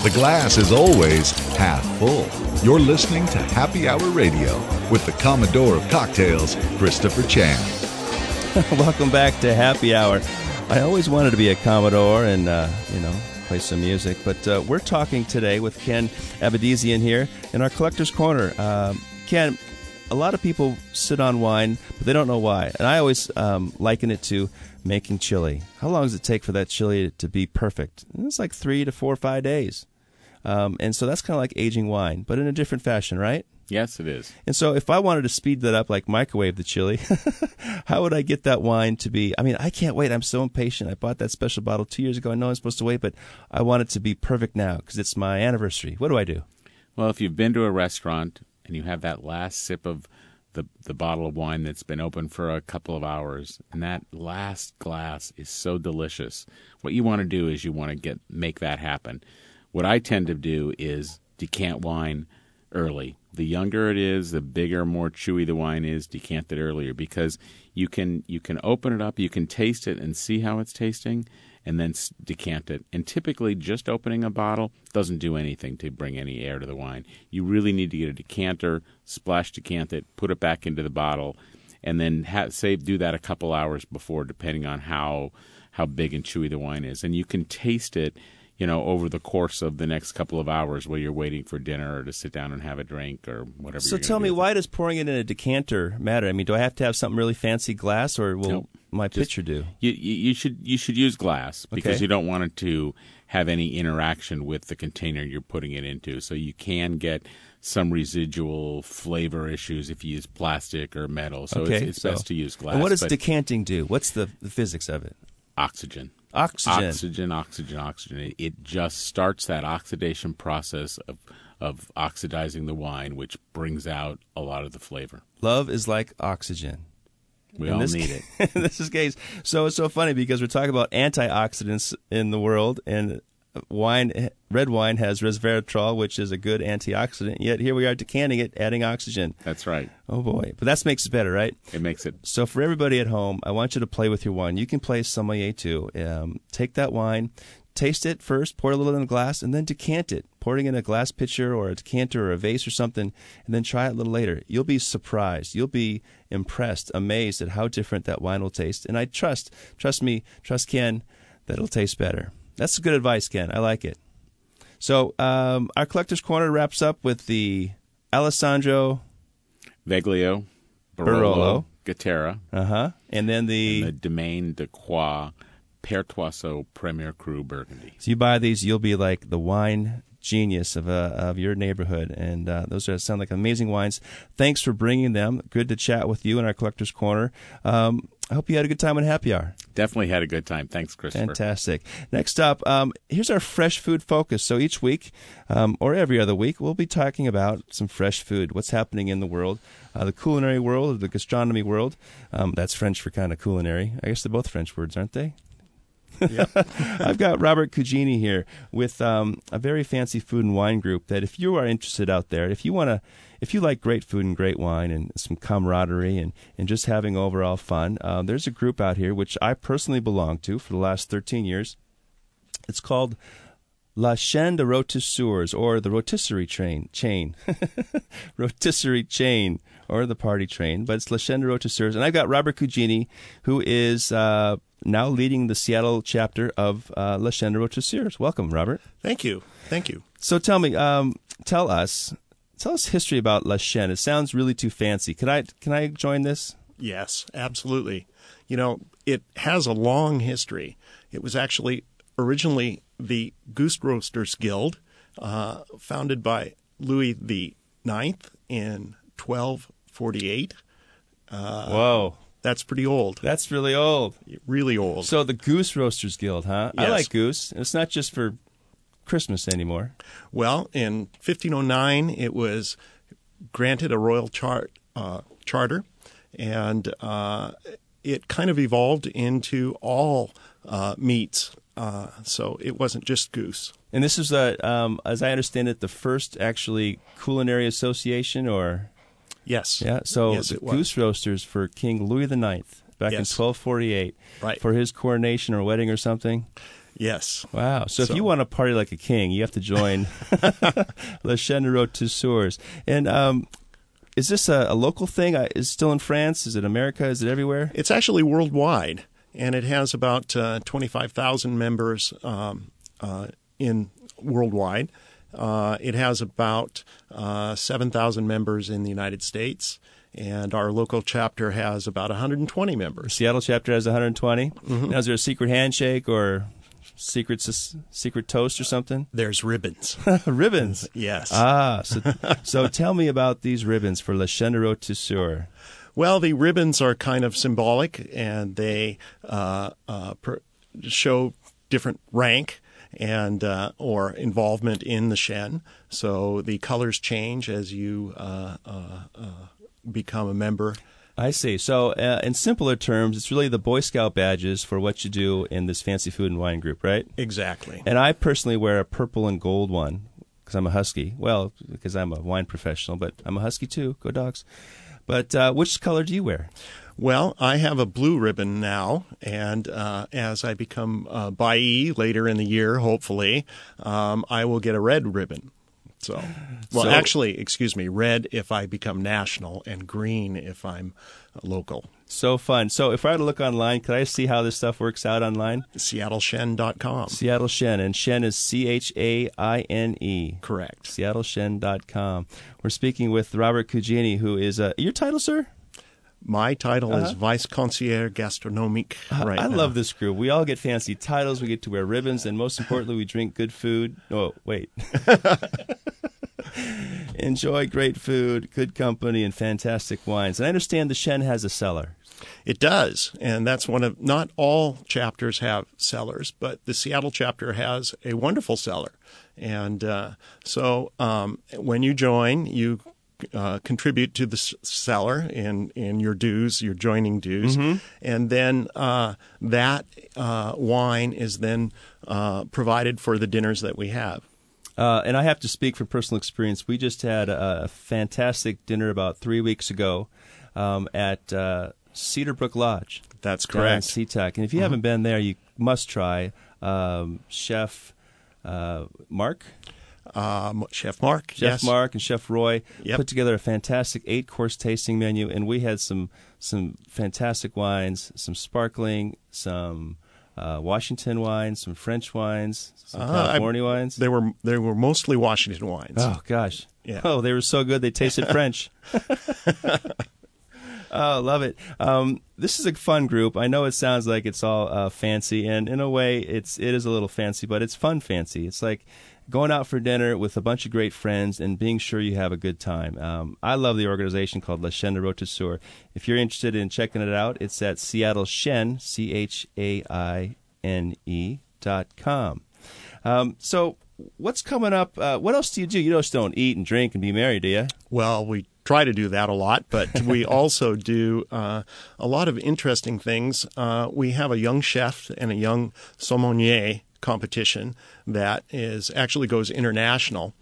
Speaker 3: The glass is always half full. You're listening to Happy Hour Radio with the Commodore of Cocktails, Christopher Chan. *laughs*
Speaker 4: Welcome back to Happy Hour. I always wanted to be a Commodore and, uh, you know, play some music, but uh, we're talking today with Ken Avedisian here in our Collector's Corner. Um, Ken, a lot of people sit on wine, but they don't know why. And I always um, liken it to making chili. How long does it take for that chili to be perfect? It's like three to four or five days. Um, and so that's kind of like aging wine, but in a different fashion, right?
Speaker 8: Yes, it is.
Speaker 4: And so if I wanted to speed that up, like microwave the chili, *laughs* how would I get that wine to be? I mean, I can't wait. I'm so impatient. I bought that special bottle two years ago. I know I'm supposed to wait, but I want it to be perfect now because it's my anniversary. What do I do?
Speaker 8: Well, if you've been to a restaurant and you have that last sip of the the bottle of wine that's been open for a couple of hours and that last glass is so delicious what you want to do is you want to get make that happen what i tend to do is decant wine early the younger it is the bigger more chewy the wine is decant it earlier because you can you can open it up you can taste it and see how it's tasting and then decant it. And typically, just opening a bottle doesn't do anything to bring any air to the wine. You really need to get a decanter, splash decant it, put it back into the bottle, and then ha- say do that a couple hours before, depending on how how big and chewy the wine is. And you can taste it you know, over the course of the next couple of hours while you're waiting for dinner or to sit down and have a drink or whatever.
Speaker 4: So tell me, why does pouring it in a decanter matter? I mean, do I have to have something really fancy glass, or will
Speaker 8: Nope.
Speaker 4: my
Speaker 8: Just-
Speaker 4: pitcher do?
Speaker 8: You, you should you should use glass because
Speaker 4: Okay.
Speaker 8: you don't want it to have any interaction with the container you're putting it into. So you can get some residual flavor issues if you use plastic or metal. So
Speaker 4: okay,
Speaker 8: it's, it's
Speaker 4: so-
Speaker 8: best to use glass.
Speaker 4: And what does decanting do? What's the, the physics of it?
Speaker 8: oxygen?
Speaker 4: Oxygen.
Speaker 8: Oxygen, oxygen, oxygen. It, it just starts that oxidation process of of oxidizing the wine, which brings out a lot of the flavor.
Speaker 4: Love is like oxygen.
Speaker 8: We
Speaker 4: In
Speaker 8: all
Speaker 4: this
Speaker 8: need it. *laughs*
Speaker 4: in this is case. So it's so funny because we're talking about antioxidants in the world, and wine, red wine has resveratrol, which is a good antioxidant. Yet here we are decanting it, adding oxygen.
Speaker 8: That's right.
Speaker 4: Oh boy! But that makes it better, right?
Speaker 8: It makes it
Speaker 4: So for everybody at home, I want you to play with your wine. You can play sommelier too. Um, take that wine, taste it first, pour a little in a glass, and then decant it. Pour it in a glass pitcher or a decanter or a vase or something, and then try it a little later. You'll be surprised. You'll be impressed, amazed at how different that wine will taste. And I trust, trust me, trust Ken, that it'll taste better. That's good advice, Ken. I like it. So um, our collector's corner wraps up with the Alessandro,
Speaker 8: Veglio,
Speaker 4: Barolo.
Speaker 8: Barolo, Gattera,
Speaker 4: uh huh, and then the
Speaker 8: and the Domaine de Croix Pertuisots Premier Cru Burgundy.
Speaker 4: So you buy these, you'll be like the wine genius of uh, of your neighborhood, and uh, those are, sound like amazing wines. Thanks for bringing them. Good to chat with you in our collector's corner. Um, I hope you had a good time on Happy Hour.
Speaker 8: Definitely had a good time. Thanks, Christopher.
Speaker 4: Fantastic. Next up, um, here's our fresh food focus. So each week, um, or every other week, we'll be talking about some fresh food, what's happening in the world, uh, the culinary world, or the gastronomy world. Um, that's French for kind of culinary. I guess they're both French words, aren't they? *laughs* I've got Robert Cugini here with um, a very fancy food and wine group. That if you are interested out there, if you want to, if you like great food and great wine and some camaraderie and, and just having overall fun, uh, there's a group out here which I personally belong to for the last 13 years. It's called La Chaîne de Rotisseurs, or the rotisserie train chain, *laughs* rotisserie chain, or the party train. But it's de Rotisseurs, and I've got Robert Cugini, who is uh, now leading the Seattle chapter of uh, de Rotisseurs. Welcome, Robert.
Speaker 10: Thank you. Thank you.
Speaker 4: So tell me, um, tell us, tell us history about La Chaîne. It sounds really too fancy. Can I can I join this?
Speaker 10: Yes, absolutely. You know, it has a long history. It was actually originally the Goose Roasters Guild, uh, founded by Louis the Ninth in 1248. Uh,
Speaker 4: Whoa.
Speaker 10: That's pretty old.
Speaker 4: That's really old.
Speaker 10: Really old.
Speaker 4: So the Goose Roasters Guild, huh? I like goose. It's not just for Christmas anymore.
Speaker 10: Well, in 1509, it was granted a royal chart, uh, charter, and uh, it kind of evolved into all uh, meats. Uh, so it wasn't just goose.
Speaker 4: And this is, uh, um, as I understand it, the first actually culinary association, or
Speaker 10: Yes.
Speaker 4: yeah. So
Speaker 10: Yes,
Speaker 4: the goose roasters for King Louis the Ninth back in 1248
Speaker 10: Right.
Speaker 4: for his coronation or wedding or something.
Speaker 10: Yes.
Speaker 4: Wow. So, if you want to party like a king, you have to join *laughs* *laughs* Le Chaîne de Rôtisseurs. And um, is this a, a local thing? Is it still in France? Is it America? Is it everywhere?
Speaker 10: It's actually worldwide, and it has about uh, 25,000 members um, uh, in worldwide. Uh, it has about uh, 7,000 members in the United States, and our local chapter has about 120 members.
Speaker 4: Seattle chapter has 120.
Speaker 10: Mm-hmm.
Speaker 4: Now, is there a secret handshake or secret secret toast or something?
Speaker 10: There's ribbons. *laughs*
Speaker 4: ribbons.
Speaker 10: Yes.
Speaker 4: Ah, so, *laughs* so tell me about these ribbons for Le Chaîne de Rôtisseur.
Speaker 10: Well, the ribbons are kind of symbolic, and they uh, uh, per- show different rank and uh, or involvement in the Chaîne. So the colors change as you uh, uh, uh, become a member.
Speaker 4: I see. So, uh, in simpler terms, it's really the Boy Scout badges for what you do in this fancy food and wine group, right?
Speaker 10: Exactly.
Speaker 4: And I personally wear a purple and gold one because I'm a husky. Well, because I'm a wine professional, but I'm a husky too. Go dogs. But uh, which color do you wear?
Speaker 10: Well, I have a blue ribbon now, and uh, as I become uh, Bai later in the year, hopefully, um, I will get a red ribbon. So, well,
Speaker 4: So-
Speaker 10: actually, excuse me, red if I become national, and green if I'm local.
Speaker 4: So fun. So, if I were to look online, could I see how this stuff works out online?
Speaker 10: SeattleChaine.com.
Speaker 4: Seattle Chaîne, and Chaîne is C H A I N E.
Speaker 10: Correct.
Speaker 4: SeattleChaine.com. We're speaking with Robert Cugini, who is uh, your title, sir.
Speaker 10: My title is Vice Conseiller Gastronomique. Right
Speaker 4: Uh-huh. I
Speaker 10: now.
Speaker 4: love this group. We all get fancy titles. We get to wear ribbons, and most importantly, we drink good food. Oh, wait. *laughs* Enjoy great food, good company, and fantastic wines. And I understand the Chaîne has a cellar.
Speaker 10: It does, and that's one of not all chapters have cellars, but the Seattle chapter has a wonderful cellar, and uh, so um, when you join, you uh, contribute to the s- cellar in in your dues, your joining dues, and then uh, that uh, wine is then uh, provided for the dinners that we have.
Speaker 4: Uh, and I have to speak from personal experience. We just had a, a fantastic dinner about three weeks ago um, at uh, Cedar Brook Lodge.
Speaker 10: That's correct.
Speaker 4: SeaTac. And if you haven't been there, you must try um, Chef uh, Mark.
Speaker 10: Um, Chef Mark,
Speaker 4: Chef
Speaker 10: yes.
Speaker 4: Mark and Chef Roy
Speaker 10: Yep.
Speaker 4: put together a fantastic eight course tasting menu, and we had some some fantastic wines, some sparkling, some uh, Washington wines, some French wines, some
Speaker 10: Uh, I-
Speaker 4: California wines.
Speaker 10: They were they were mostly Washington wines.
Speaker 4: Oh gosh!
Speaker 10: Yeah.
Speaker 4: Oh, they were so good they tasted *laughs* French. *laughs* oh, love it. Um, this is a fun group. I know it sounds like it's all uh, fancy, and in a way, it's it is a little fancy, but it's fun fancy. It's like going out for dinner with a bunch of great friends and being sure you have a good time. Um, I love the organization called La Chaîne de Rôtisseur. If you're interested in checking it out, it's at Seattle Chaîne, C H A I N E dot com. Um, so, what's coming up? Uh, what else do you do? You just don't eat and drink and be merry, do you?
Speaker 10: Well, we try to do that a lot, but *laughs* we also do uh, a lot of interesting things. Uh, we have a young chef and a young sommelier competition that is actually goes international,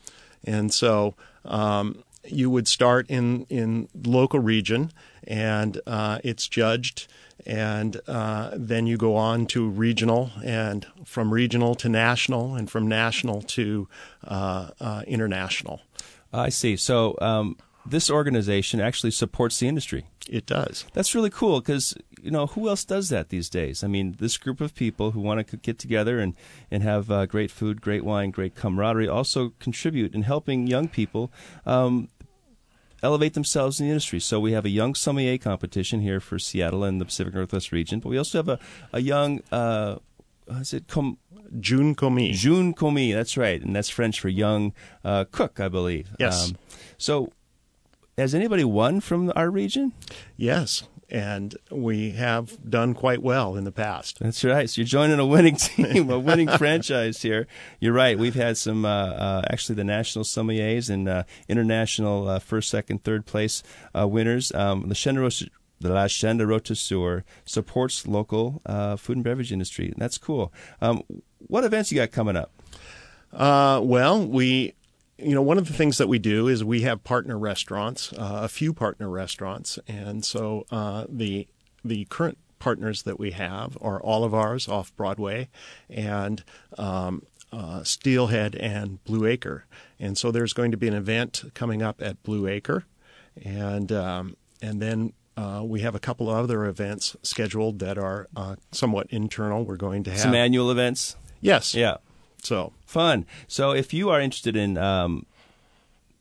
Speaker 10: and so um, you would start in in local region, and uh, it's judged. And uh, then you go on to regional, and from regional to national, and from national to uh, uh, international.
Speaker 4: I see. So um, this organization actually supports the industry.
Speaker 10: It does.
Speaker 4: That's really cool because you know who else does that these days? I mean, this group of people who want to get together and and have uh, great food, great wine, great camaraderie also contribute in helping young people. Um, elevate themselves in the industry. So we have a young sommelier competition here for Seattle and the Pacific Northwest region, but we also have a, a young uh, is it com-
Speaker 10: Jeune commis?
Speaker 4: Jeune commis, that's right, and that's French for young uh, cook, I believe.
Speaker 10: Yes.
Speaker 4: Um, so, has anybody won from our region?
Speaker 10: Yes, and we have done quite well in the past.
Speaker 4: That's right. So you're joining a winning *laughs* team, a winning franchise here. You're right. We've had some, uh, uh, actually, the national sommeliers and uh, international uh, first, second, third place uh, winners. Um, the Chandra the La de Rotisseur supports local uh, food and beverage industry. That's cool. Um, what events you got coming up?
Speaker 10: Uh, well, we you know, one of the things that we do is we have partner restaurants, uh, a few partner restaurants, and so uh, the the current partners that we have are Olivars off Broadway, and um, uh, Steelhead and Blue Acre, and so there's going to be an event coming up at Blue Acre, and um, and then uh, we have a couple of other events scheduled that are uh, somewhat internal. We're going to have
Speaker 4: some annual events.
Speaker 10: Yes.
Speaker 4: Yeah.
Speaker 10: So
Speaker 4: fun. So if you are interested in um,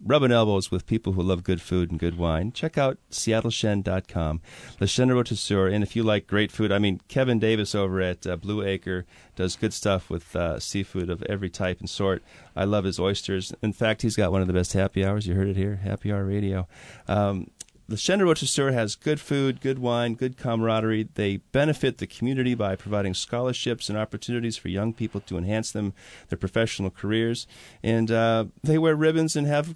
Speaker 4: rubbing elbows with people who love good food and good wine, check out seattlechaine.com, Le Chaîne Rôtisseur. And if you like great food, I mean, Kevin Davis over at uh, Blue Acre does good stuff with uh, seafood of every type and sort. I love his oysters. In fact, he's got one of the best happy hours. You heard it here, Happy Hour Radio. Um, the Chaîne Rôtisseur has good food, good wine, good camaraderie. They benefit the community by providing scholarships and opportunities for young people to enhance them their professional careers. And uh, they wear ribbons and have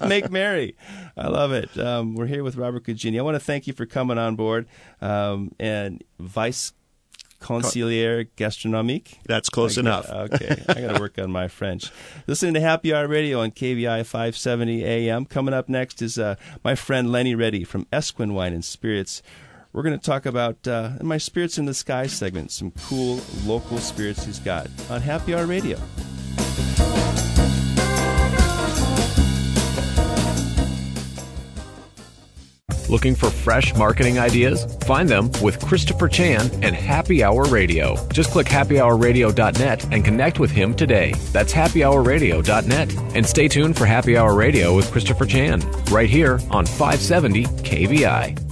Speaker 4: *laughs* make merry. I love it. Um, we're here with Robert Cugini. I want to thank you for coming on board. Um, and Vice Consigliere Gastronomique.
Speaker 10: That's close enough. *laughs*
Speaker 4: Okay, I got to work on my French. Listening to Happy Hour Radio on KVI 570 AM. Coming up next is uh, my friend Lenny Reddy from Esquin Wine and Spirits. We're going to talk about uh, my Spirits in the Sky segment, some cool local spirits he's got on Happy Hour Radio.
Speaker 1: Looking for fresh marketing ideas? Find them with Christopher Chan and Happy Hour Radio. Just click happyhourradio.net and connect with him today. That's happyhourradio.net. And stay tuned for Happy Hour Radio with Christopher Chan, right here on 570 KVI.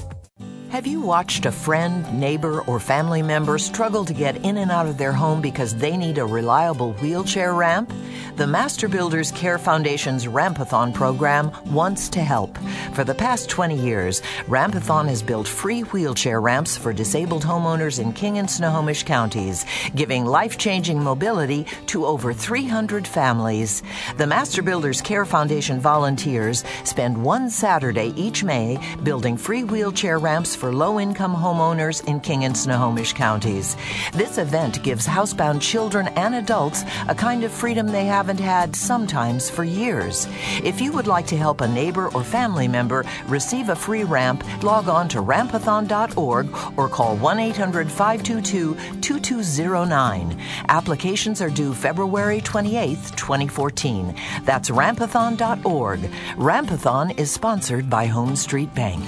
Speaker 11: Have you watched a friend, neighbor, or family member struggle to get in and out of their home because they need a reliable wheelchair ramp? The Master Builders Care Foundation's Rampathon program wants to help. For the past 20 years, Rampathon has built free wheelchair ramps for disabled homeowners in King and Snohomish counties, giving life changing mobility to over 300 families. The Master Builders Care Foundation volunteers spend one Saturday each May building free wheelchair ramps for low income homeowners in King and Snohomish counties. This event gives housebound children and adults a kind of freedom they haven't had sometimes for years. If you would like to help a neighbor or family member receive a free ramp, log on to rampathon.org or call 1 800 522 2209. Applications are due February 28, 2014. That's rampathon.org. Rampathon is sponsored by Home Street Bank.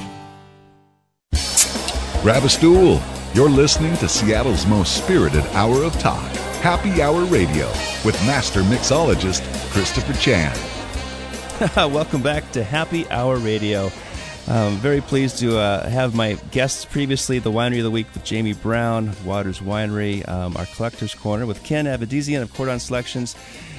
Speaker 3: Grab a stool. You're listening to Seattle's most spirited hour of talk, Happy Hour Radio, with master mixologist Christopher Chan. *laughs*
Speaker 4: Welcome back to Happy Hour Radio. I'm very pleased to uh, have my guests previously, the Winery of the Week with Jamie Brown, Waters Winery, um, our Collector's Corner with Ken Avedisian of Cordon Selections,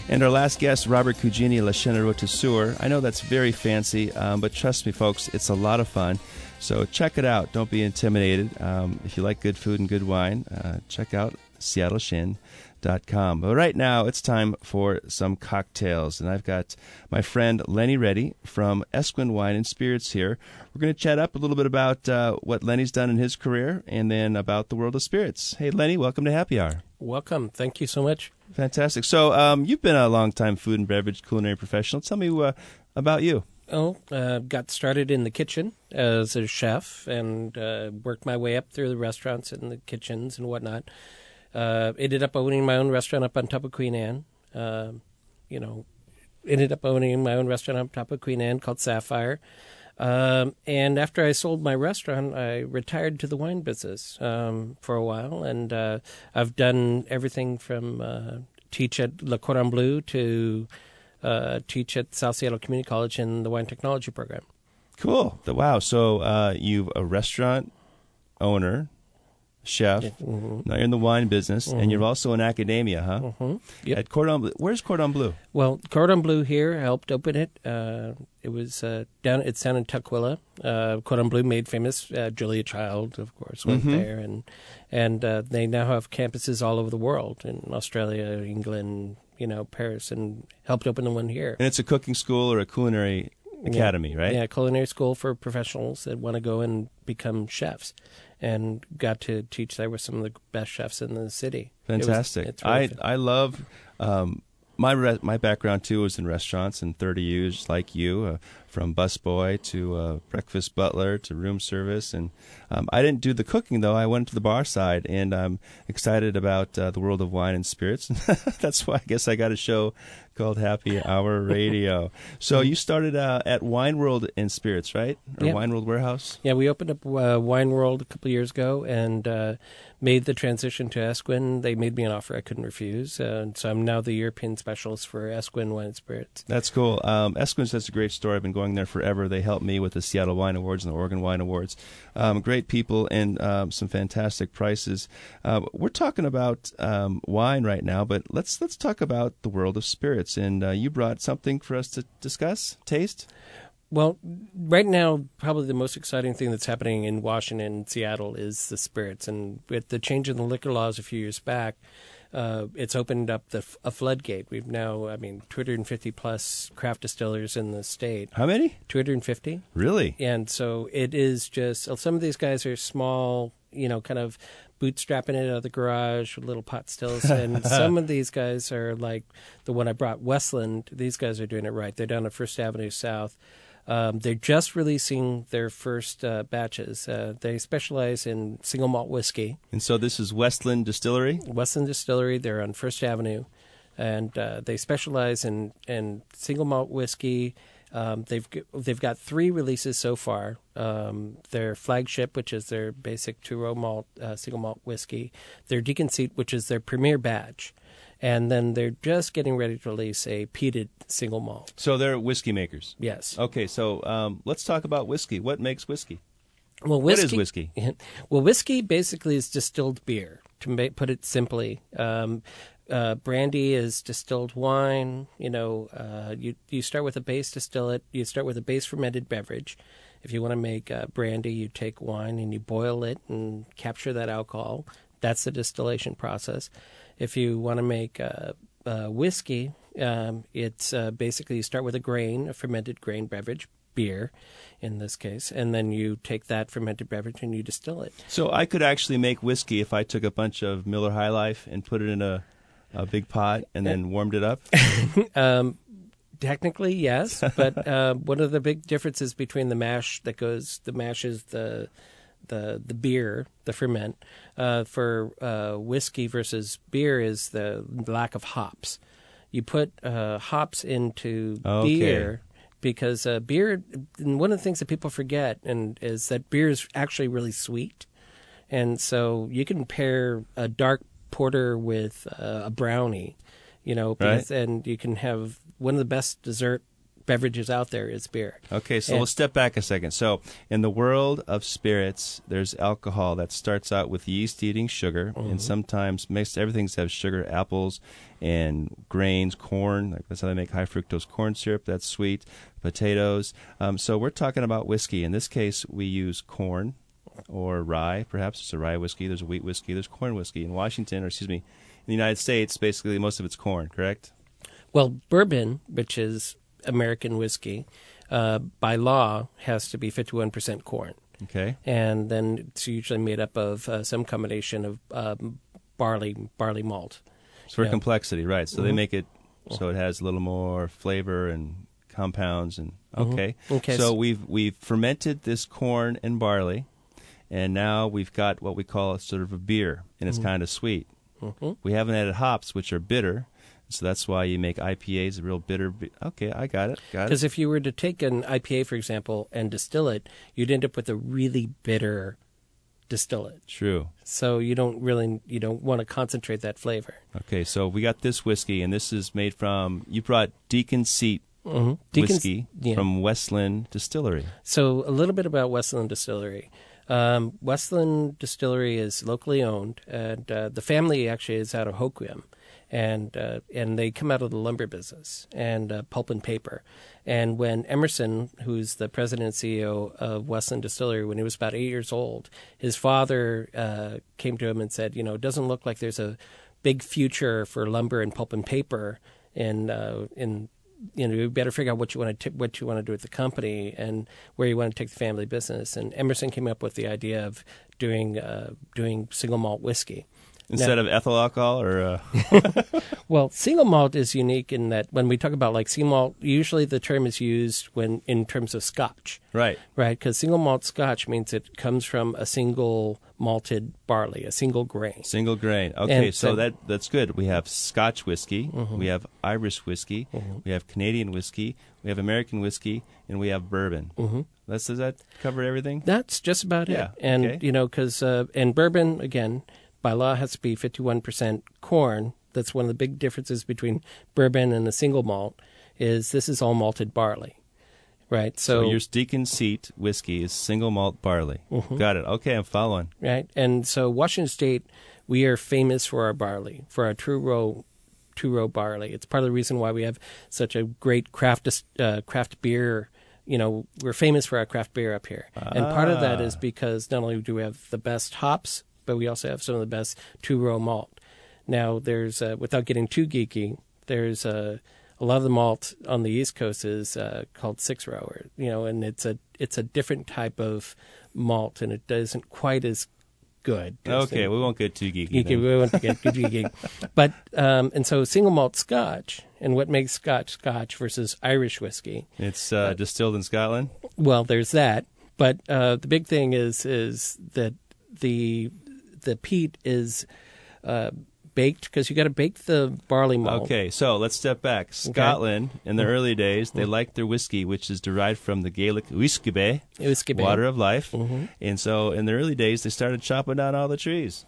Speaker 4: and our last guest, Robert Cugini, La Chaîne Rôtisseur. I know that's very fancy, um, but trust me, folks, it's a lot of fun. So check it out. Don't be intimidated. Um, if you like good food and good wine, uh, check out seattlechaine.com. But right now, it's time for some cocktails. And I've got my friend Lenny Reddy from Esquin Wine and Spirits here. We're going to chat up a little bit about uh, what Lenny's done in his career and then about the world of spirits. Hey, Lenny, welcome to Happy Hour.
Speaker 12: Welcome. Thank you so much.
Speaker 4: Fantastic. So, um, you've been a long time food and beverage culinary professional. Tell me uh, about you.
Speaker 12: Oh, uh, got started in the kitchen as a chef and uh, worked my way up through the restaurants and the kitchens and whatnot. Uh, ended up owning my own restaurant up on top of Queen Anne. Uh, you know, ended up owning my own restaurant up top of Queen Anne called Sapphire. Um, and after I sold my restaurant, I retired to the wine business um, for a while, and uh, I've done everything from uh, teach at Le Cordon Bleu to uh, teach at South Seattle Community College in the wine technology program.
Speaker 4: Cool. Wow. So uh, you a restaurant owner, chef.
Speaker 12: Mm-hmm.
Speaker 4: Now you're in the wine business, and
Speaker 12: Mhm.
Speaker 4: you're also in academia, huh?
Speaker 12: Mm-hmm. Yep.
Speaker 4: At Cordon Bleu. Where's Cordon Bleu?
Speaker 12: Well, Cordon Bleu here helped open it. Uh, it was uh, down. It's down in Tukwila. Uh, Cordon Bleu made famous. Uh, Julia Child, of course, went
Speaker 4: Mhm.
Speaker 12: there, and and uh, they now have campuses all over the world in Australia, England, you know, Paris, and helped open the one here.
Speaker 4: And it's a cooking school or a culinary academy,
Speaker 12: yeah.
Speaker 4: right?
Speaker 12: Yeah, culinary school for professionals that want to go and become chefs, and got to teach there with some of the best chefs in the city. It was-
Speaker 4: Fantastic.
Speaker 12: really
Speaker 4: I
Speaker 12: fun.
Speaker 4: I love um, my re- my background too was in restaurants and 30 years like you, uh, from busboy to uh, breakfast butler to room service, and um, I didn't do the cooking though. I went to the bar side, and I'm excited about uh, the world of wine and spirits. *laughs* That's why I guess I got a show called Happy Hour *laughs* Radio. so you started uh, at Wine World and Spirits, right? Or
Speaker 12: Yeah.
Speaker 4: Wine World Warehouse.
Speaker 12: Yeah, we opened up uh, Wine World a couple years ago and uh, made the transition to Esquin. They made me an offer I couldn't refuse, uh, and so I'm now the European specialist for Esquin Wine Spirits.
Speaker 4: That's cool. Um, Esquin's that's a great story. I've been going there forever. They helped me with the Seattle Wine Awards and the Oregon Wine Awards. Um, great people and um, some fantastic prices. Uh, we're talking about um, wine right now, but let's let's talk about the world of spirits. And uh, you brought something for us to discuss, taste.
Speaker 12: Well, right now, probably the most exciting thing that's happening in Washington and Seattle is the spirits. And with the change in the liquor laws a few years back, uh, it's opened up the, a floodgate. We've now, I mean, 250 plus craft distillers in the state.
Speaker 4: How many?
Speaker 12: 250.
Speaker 4: Really?
Speaker 12: And so it is just, some of these guys are small, you know, kind of bootstrapping it out of the garage with little pot stills. *laughs* And some of these guys are like the one I brought, Westland. These guys are doing it right. They're down at First Avenue South. Um, they're just releasing their first uh, batches. Uh, they specialize in single malt whiskey.
Speaker 4: And so this is Westland Distillery.
Speaker 12: Westland Distillery. They're on First Avenue, and uh, they specialize in in single malt whiskey. Um, they've they've got three releases so far. Um, their flagship, which is their basic two row malt uh, single malt whiskey. Their Deacon Seat, which is their premier batch, and then they're just getting ready to release a peated single malt.
Speaker 4: So they're whiskey makers.
Speaker 12: Yes.
Speaker 4: Okay, so um, let's talk about whiskey. What makes whiskey?
Speaker 12: Well, whiskey,
Speaker 4: is whiskey? *laughs*
Speaker 12: Well, whiskey basically is distilled beer. To ma- put it simply, um, uh, brandy is distilled wine. You know, uh, you you start with a base distillate. You start with a base fermented beverage. If you want to make uh, brandy, you take wine and you boil it and capture that alcohol. That's the distillation process. If you want to make uh, uh, whiskey, um, it's uh, basically you start with a grain, a fermented grain beverage, beer in this case, and then you take that fermented beverage and you distill it.
Speaker 4: So I could actually make whiskey if I took a bunch of Miller High Life and put it in a, a big pot and then warmed it up. *laughs*
Speaker 12: um, technically, yes, but *laughs* uh, one of the big differences between the mash that goes, the mash is the the the beer, the ferment uh, for uh, whiskey versus beer is the lack of hops. You put uh, hops into
Speaker 4: Okay.
Speaker 12: beer because uh, beer. And one of the things that people forget and is that beer is actually really sweet, and so you can pair a dark porter with uh, a brownie, you know, because, and you can have one of the best dessert beverages out there is beer.
Speaker 4: Okay, so
Speaker 12: And-
Speaker 4: we'll step back a second. So, in the world of spirits, there's alcohol that starts out with yeast eating sugar,
Speaker 12: Mhm.
Speaker 4: and sometimes mixed everything's have sugar, apples and grains, corn. Like that's how they make high fructose corn syrup. That's sweet. Potatoes. Um, so we're talking about whiskey. In this case, we use corn, or rye. Perhaps it's a rye whiskey. There's a wheat whiskey. There's corn whiskey. In Washington, or excuse me, in the United States, basically most of it's corn. Correct?
Speaker 12: Well, bourbon, which is American whiskey, uh, by law has to be 51% corn.
Speaker 4: Okay.
Speaker 12: And then it's usually made up of uh, some combination of um, barley barley malt.
Speaker 4: So for
Speaker 12: Yeah.
Speaker 4: complexity, right? So they
Speaker 12: Mhm.
Speaker 4: make it so it has a little more flavor and compounds and okay.
Speaker 12: Okay,
Speaker 4: So we've we've fermented this corn and barley, and now we've got what we call a sort of a beer, and it's
Speaker 12: Mhm.
Speaker 4: kind of sweet.
Speaker 12: Mhm.
Speaker 4: We haven't added hops, which are bitter, so that's why you make IPAs a real bitter. Be- okay, I got it. Got it.
Speaker 12: Because if you were to take an IPA, for example, and distill it, you'd end up with a really bitter distillate.
Speaker 4: True.
Speaker 12: So you don't really you don't want to concentrate that flavor.
Speaker 4: Okay, so we got this whiskey, and this is made from. You brought Deacon Seat
Speaker 12: Mhm. Deacon's-
Speaker 4: whiskey
Speaker 12: yeah.
Speaker 4: from Westland Distillery.
Speaker 12: So a little bit about Westland Distillery. Um, Westland Distillery is locally owned, and uh, the family actually is out of Hoquiam, and uh, and they come out of the lumber business and uh, pulp and paper. And when Emerson, who's the president and CEO of Westland Distillery, when he was about eight years old, his father uh, came to him and said, you know, it doesn't look like there's a big future for lumber and pulp and paper in uh, in you know, you better figure out what you want to t- what you want to do with the company and where you want to take the family business. And Emerson came up with the idea of doing uh, doing single malt whiskey
Speaker 4: Instead of ethyl alcohol, or uh... *laughs*
Speaker 12: well, single malt is unique in that when we talk about like single malt, usually the term is used when in terms of Scotch,
Speaker 4: right,
Speaker 12: right? Because single malt Scotch means it comes from a single malted barley, a single grain.
Speaker 4: Single grain. Okay,
Speaker 12: And
Speaker 4: so that that's good. We have Scotch whiskey,
Speaker 12: Mhm.
Speaker 4: we have Irish whiskey,
Speaker 12: Mhm.
Speaker 4: we have Canadian whiskey, we have American whiskey, and we have bourbon.
Speaker 12: Mhm.
Speaker 4: That's, does that cover everything?
Speaker 12: That's just about
Speaker 4: Yeah,
Speaker 12: it. And
Speaker 4: okay.
Speaker 12: you know, because uh, and bourbon again by law has to be fifty one percent corn. That's one of the big differences between bourbon and a single malt. Is this is all malted barley, right?
Speaker 4: So,
Speaker 12: So,
Speaker 4: your Deacon Seat whiskey is single malt barley.
Speaker 12: Mhm.
Speaker 4: Got it. Okay, I'm following.
Speaker 12: right, and so Washington State, we are famous for our barley, for our true row. Two row barley. It's part of the reason why we have such a great craft uh, craft beer you know, we're famous for our craft beer up here. And part of that
Speaker 4: Ah.
Speaker 12: because not only do we have the best hops, but we also have some of the best two row malt. Now, there's, uh, without getting too geeky, there's uh, a lot of the malt on the East Coast is uh, called six row, or, you know, and it's a it's a different type of malt, and it isn't quite as good.
Speaker 4: Okay, we won't get too geeky.
Speaker 12: Geeky, we won't get too geeky. *laughs* But um, and so single malt Scotch, and what makes Scotch Scotch versus Irish whiskey?
Speaker 4: It's uh, distilled in Scotland.
Speaker 12: Well, there's that, but uh, the big thing is is that the the peat is uh, baked because you got to bake the barley malt.
Speaker 4: Okay, so let's step back. Scotland, in the
Speaker 12: Mhm.
Speaker 4: early days, they
Speaker 12: Mhm.
Speaker 4: liked their whiskey, which is derived from the Gaelic uisge
Speaker 12: beatha.
Speaker 4: water of life.
Speaker 12: Mhm.
Speaker 4: And so, in the early days, they started chopping down all the trees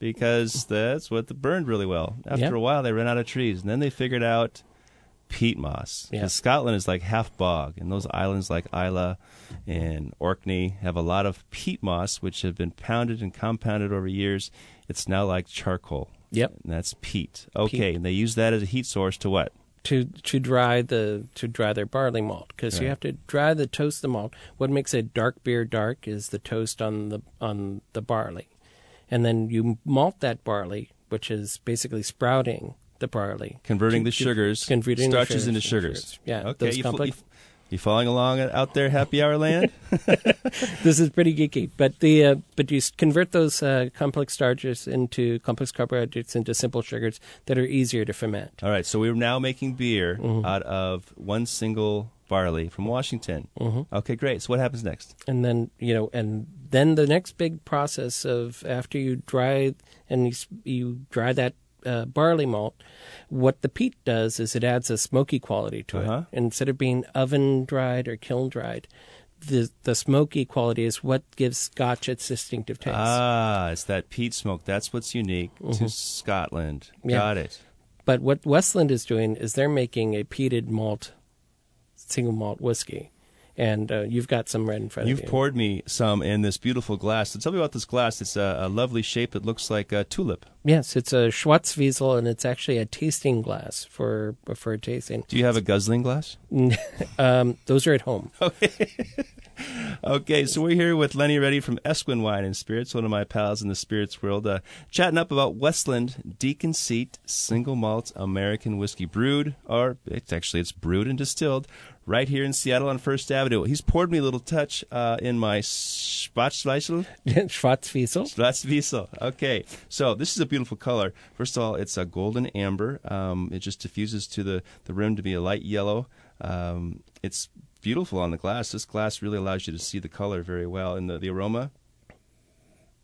Speaker 4: because that's what burned really well. After
Speaker 12: Yep.
Speaker 4: a while, they ran out of trees, and then they figured out peat moss.
Speaker 12: Yeah.
Speaker 4: Scotland is like half bog, and those islands like Islay and Orkney have a lot of peat moss, which have been pounded and compounded over years. It's now like charcoal.
Speaker 12: Yep.
Speaker 4: And that's peat. Okay,
Speaker 12: Peat.
Speaker 4: and they use that as a heat source to what?
Speaker 12: to to dry the to dry their barley malt because you have to dry the toast the malt. What makes a dark beer dark is the toast on the on the barley, and then you malt that barley, which is basically sprouting the barley,
Speaker 4: Converting the sugars,
Speaker 12: converting the
Speaker 4: starches
Speaker 12: sugars
Speaker 4: into sugars.
Speaker 12: Yeah,
Speaker 4: Okay, you,
Speaker 12: complex-
Speaker 4: you, you following along out there, happy hour land? *laughs* *laughs*
Speaker 12: this is pretty geeky, but the uh, but you convert those uh, complex starches into complex carbohydrates into simple sugars that are easier to ferment.
Speaker 4: All right, so we're now making beer
Speaker 12: Mm-hmm.
Speaker 4: out of one single barley from Washington.
Speaker 12: Mhm.
Speaker 4: Okay, great. So what happens next?
Speaker 12: and then you know and then the next big process of after you dry and you, you dry that uh, barley malt what the peat does is it adds a smoky quality to
Speaker 4: Uh-huh.
Speaker 12: it instead of being oven dried or kiln dried the the smoky quality is what gives scotch its distinctive taste
Speaker 4: Ah, it's that peat smoke. That's what's unique to
Speaker 12: Mhm.
Speaker 4: Scotland.
Speaker 12: Yeah.
Speaker 4: Got it.
Speaker 12: but what westland is doing is they're making a peated malt single malt whiskey and uh, you've got some right in front
Speaker 4: You've
Speaker 12: of you.
Speaker 4: You've poured me some in this beautiful glass. So tell me about this glass. It's a, a lovely shape. It looks like a tulip.
Speaker 12: Yes, it's a Schwarzwiesel, and it's actually a tasting glass for for tasting.
Speaker 4: Do you have a guzzling glass? *laughs*
Speaker 12: um, those are at home.
Speaker 4: Okay. *laughs* okay, so we're here with Lenny Reddy from Esquin Wine and Spirits, one of my pals in the spirits world, uh, chatting up about Westland Deacon Seat Single Malt American Whiskey Brewed, or it's actually it's brewed and distilled right here in Seattle on First Avenue. He's poured me a little touch uh, in my Schwarzweissel. *laughs*
Speaker 12: Schwarzwiesel.
Speaker 4: Schwarzwiesel. Okay, so this is a beautiful color. First of all, it's a golden amber. Um, it just diffuses to the, the rim to be a light yellow. Um, it's beautiful on the glass. This glass really allows you to see the color very well. And the, the aroma,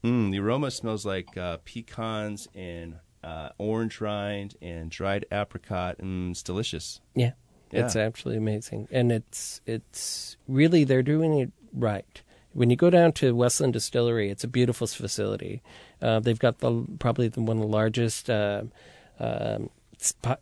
Speaker 4: mm, the aroma smells like uh, pecans and uh, orange rind and dried apricot, and it's delicious.
Speaker 12: Yeah, it's absolutely amazing, and it's it's really they're doing it right. When you go down to Westland Distillery, it's a beautiful facility. Uh, they've got the probably the, one of the largest uh, um,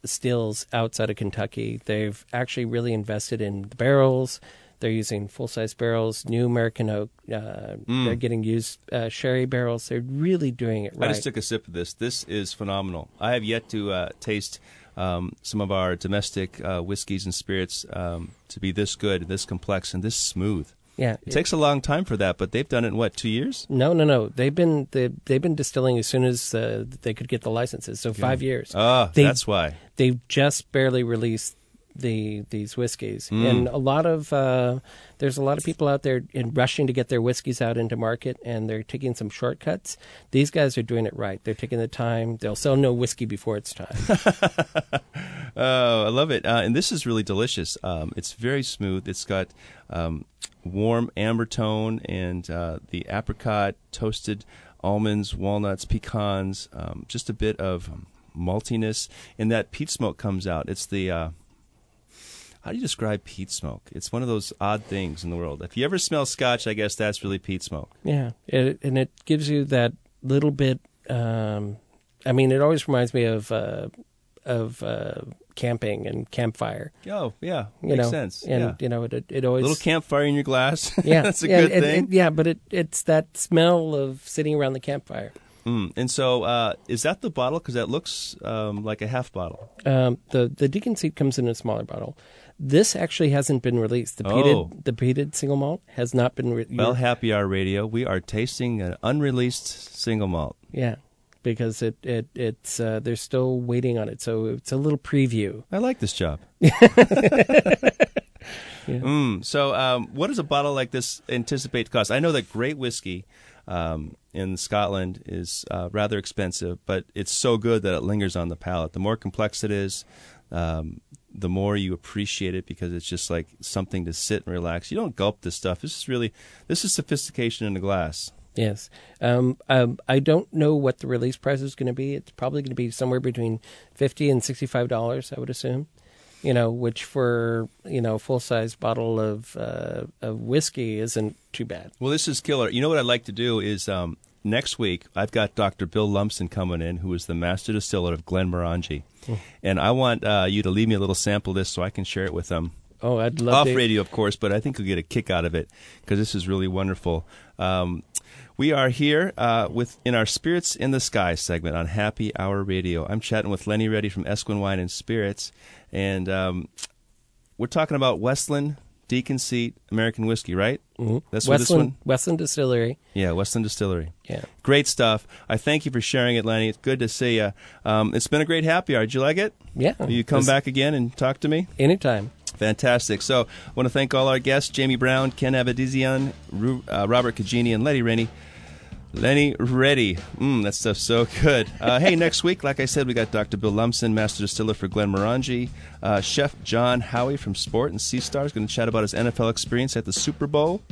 Speaker 12: stills outside of Kentucky. They've actually really invested in the barrels. They're using full size barrels, new American oak. Uh,
Speaker 4: Mm.
Speaker 12: They're getting used uh, sherry barrels. They're really doing it right.
Speaker 4: I just took a sip of this. This is phenomenal. I have yet to uh, taste um, some of our domestic uh, whiskeys and spirits um, to be this good, this complex, and this smooth.
Speaker 12: Yeah,
Speaker 4: It takes a long time for that, but they've done it in what two years?
Speaker 12: No, no, no. They've been they, they've been distilling as soon as uh, they could get the licenses. So five years.
Speaker 4: Ah, that's why.
Speaker 12: They've just barely released the these whiskeys,
Speaker 4: Mm.
Speaker 12: and a lot of uh, there's a lot of people out there in rushing to get their whiskeys out into market, and they're taking some shortcuts. These guys are doing it right. They're taking the time. They'll sell no whiskey before it's time. *laughs*
Speaker 4: Oh, I love it. Uh, and this is really delicious. Um, it's very smooth. It's got um, warm amber tone and uh, the apricot, toasted almonds, walnuts, pecans, um, just a bit of maltiness. And that peat smoke comes out. It's the. How do you describe peat smoke? It's one of those odd things in the world. If you ever smell scotch, I guess that's really peat smoke.
Speaker 12: Yeah, it, and it gives you that little bit. Um, I mean, it always reminds me of uh, of uh, camping and campfire.
Speaker 4: Oh, yeah,
Speaker 12: you
Speaker 4: makes
Speaker 12: know,
Speaker 4: sense.
Speaker 12: And
Speaker 4: yeah.
Speaker 12: you know, it it always
Speaker 4: little campfire in your glass. *laughs*
Speaker 12: Yeah,
Speaker 4: that's a
Speaker 12: yeah,
Speaker 4: good
Speaker 12: it-
Speaker 4: thing.
Speaker 12: it- yeah, but it it's that smell of sitting around the campfire.
Speaker 4: Mm. And so, uh, is that the bottle? Because that looks um, like a half bottle.
Speaker 12: Um, the the Deacon Seat comes in a smaller bottle. This actually hasn't been released. The peated
Speaker 4: Oh.
Speaker 12: the peated single malt has not been. Re-
Speaker 4: Well, Happy Hour Radio, we are tasting an unreleased single malt.
Speaker 12: yeah, because it it it's uh, they're still waiting on it, so it's a little preview.
Speaker 4: I like this job. *laughs* Mm, so, um, what does a bottle like this anticipate to cost? I know that great whiskey um, in Scotland is uh, rather expensive, but it's so good that it lingers on the palate. The more complex it is, um, the more you appreciate it because it's just like something to sit and relax. You don't gulp this stuff. This is really this is sophistication in a glass.
Speaker 12: Yes. Um, um, I don't know what the release price is going to be. It's probably going to be somewhere between fifty and sixty-five dollars. I would assume. You know, which for you know full size bottle of uh, of whiskey isn't too bad.
Speaker 4: Well, this is killer. You know what I'd like to do is um, next week I've got Dr. Bill Lumsden coming in, who is the master distiller of Glenmorangie,
Speaker 12: Hmm.
Speaker 4: and I want uh, you to leave me a little sample of this so I can share it with them.
Speaker 12: Oh, I'd love
Speaker 4: off
Speaker 12: to-
Speaker 4: radio, of course, but I think you'll get a kick out of it because this is really wonderful. Um, we are here uh, with in our Spirits in the Sky segment on Happy Hour Radio. I'm chatting with Lenny Reddy from Esquin Wine and Spirits, and um, we're talking about Westland Deacon Seat American whiskey, right?
Speaker 12: Mm-hmm.
Speaker 4: That's what this one.
Speaker 12: Westland, Westland Distillery.
Speaker 4: Yeah, Westland Distillery.
Speaker 12: Yeah.
Speaker 4: Great stuff. I thank you for sharing it, Lenny. It's good to see you. Um, it's been a great happy hour. Did you like it?
Speaker 12: Yeah.
Speaker 4: Will you come back again and talk to me?
Speaker 12: Anytime.
Speaker 4: Fantastic. So, I want to thank all our guests Jamie Brown, Ken Avedisian, Ru- uh, Robert Cagini, and Letty Rennie. Lenny Reddy. Mmm, that stuff's so good. Uh, *laughs* hey, next week, like I said, we got Dr. Bill Lumsden, Master Distiller for Glenmorangie. Uh, Chef John Howie from Sport and Sea Stars is going to chat about his NFL experience at the Super Bowl.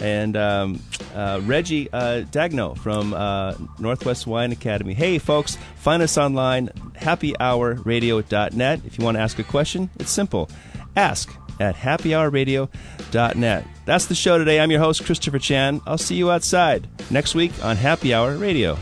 Speaker 4: And um, uh, Reggie uh, Dagno from uh, Northwest Wine Academy. Hey, folks, find us online, happyhourradio.net. If you want to ask a question, it's simple. Ask at happyhourradio.net. That's the show today. I'm your host, Christopher Chan. I'll see you outside next week on Happy Hour Radio.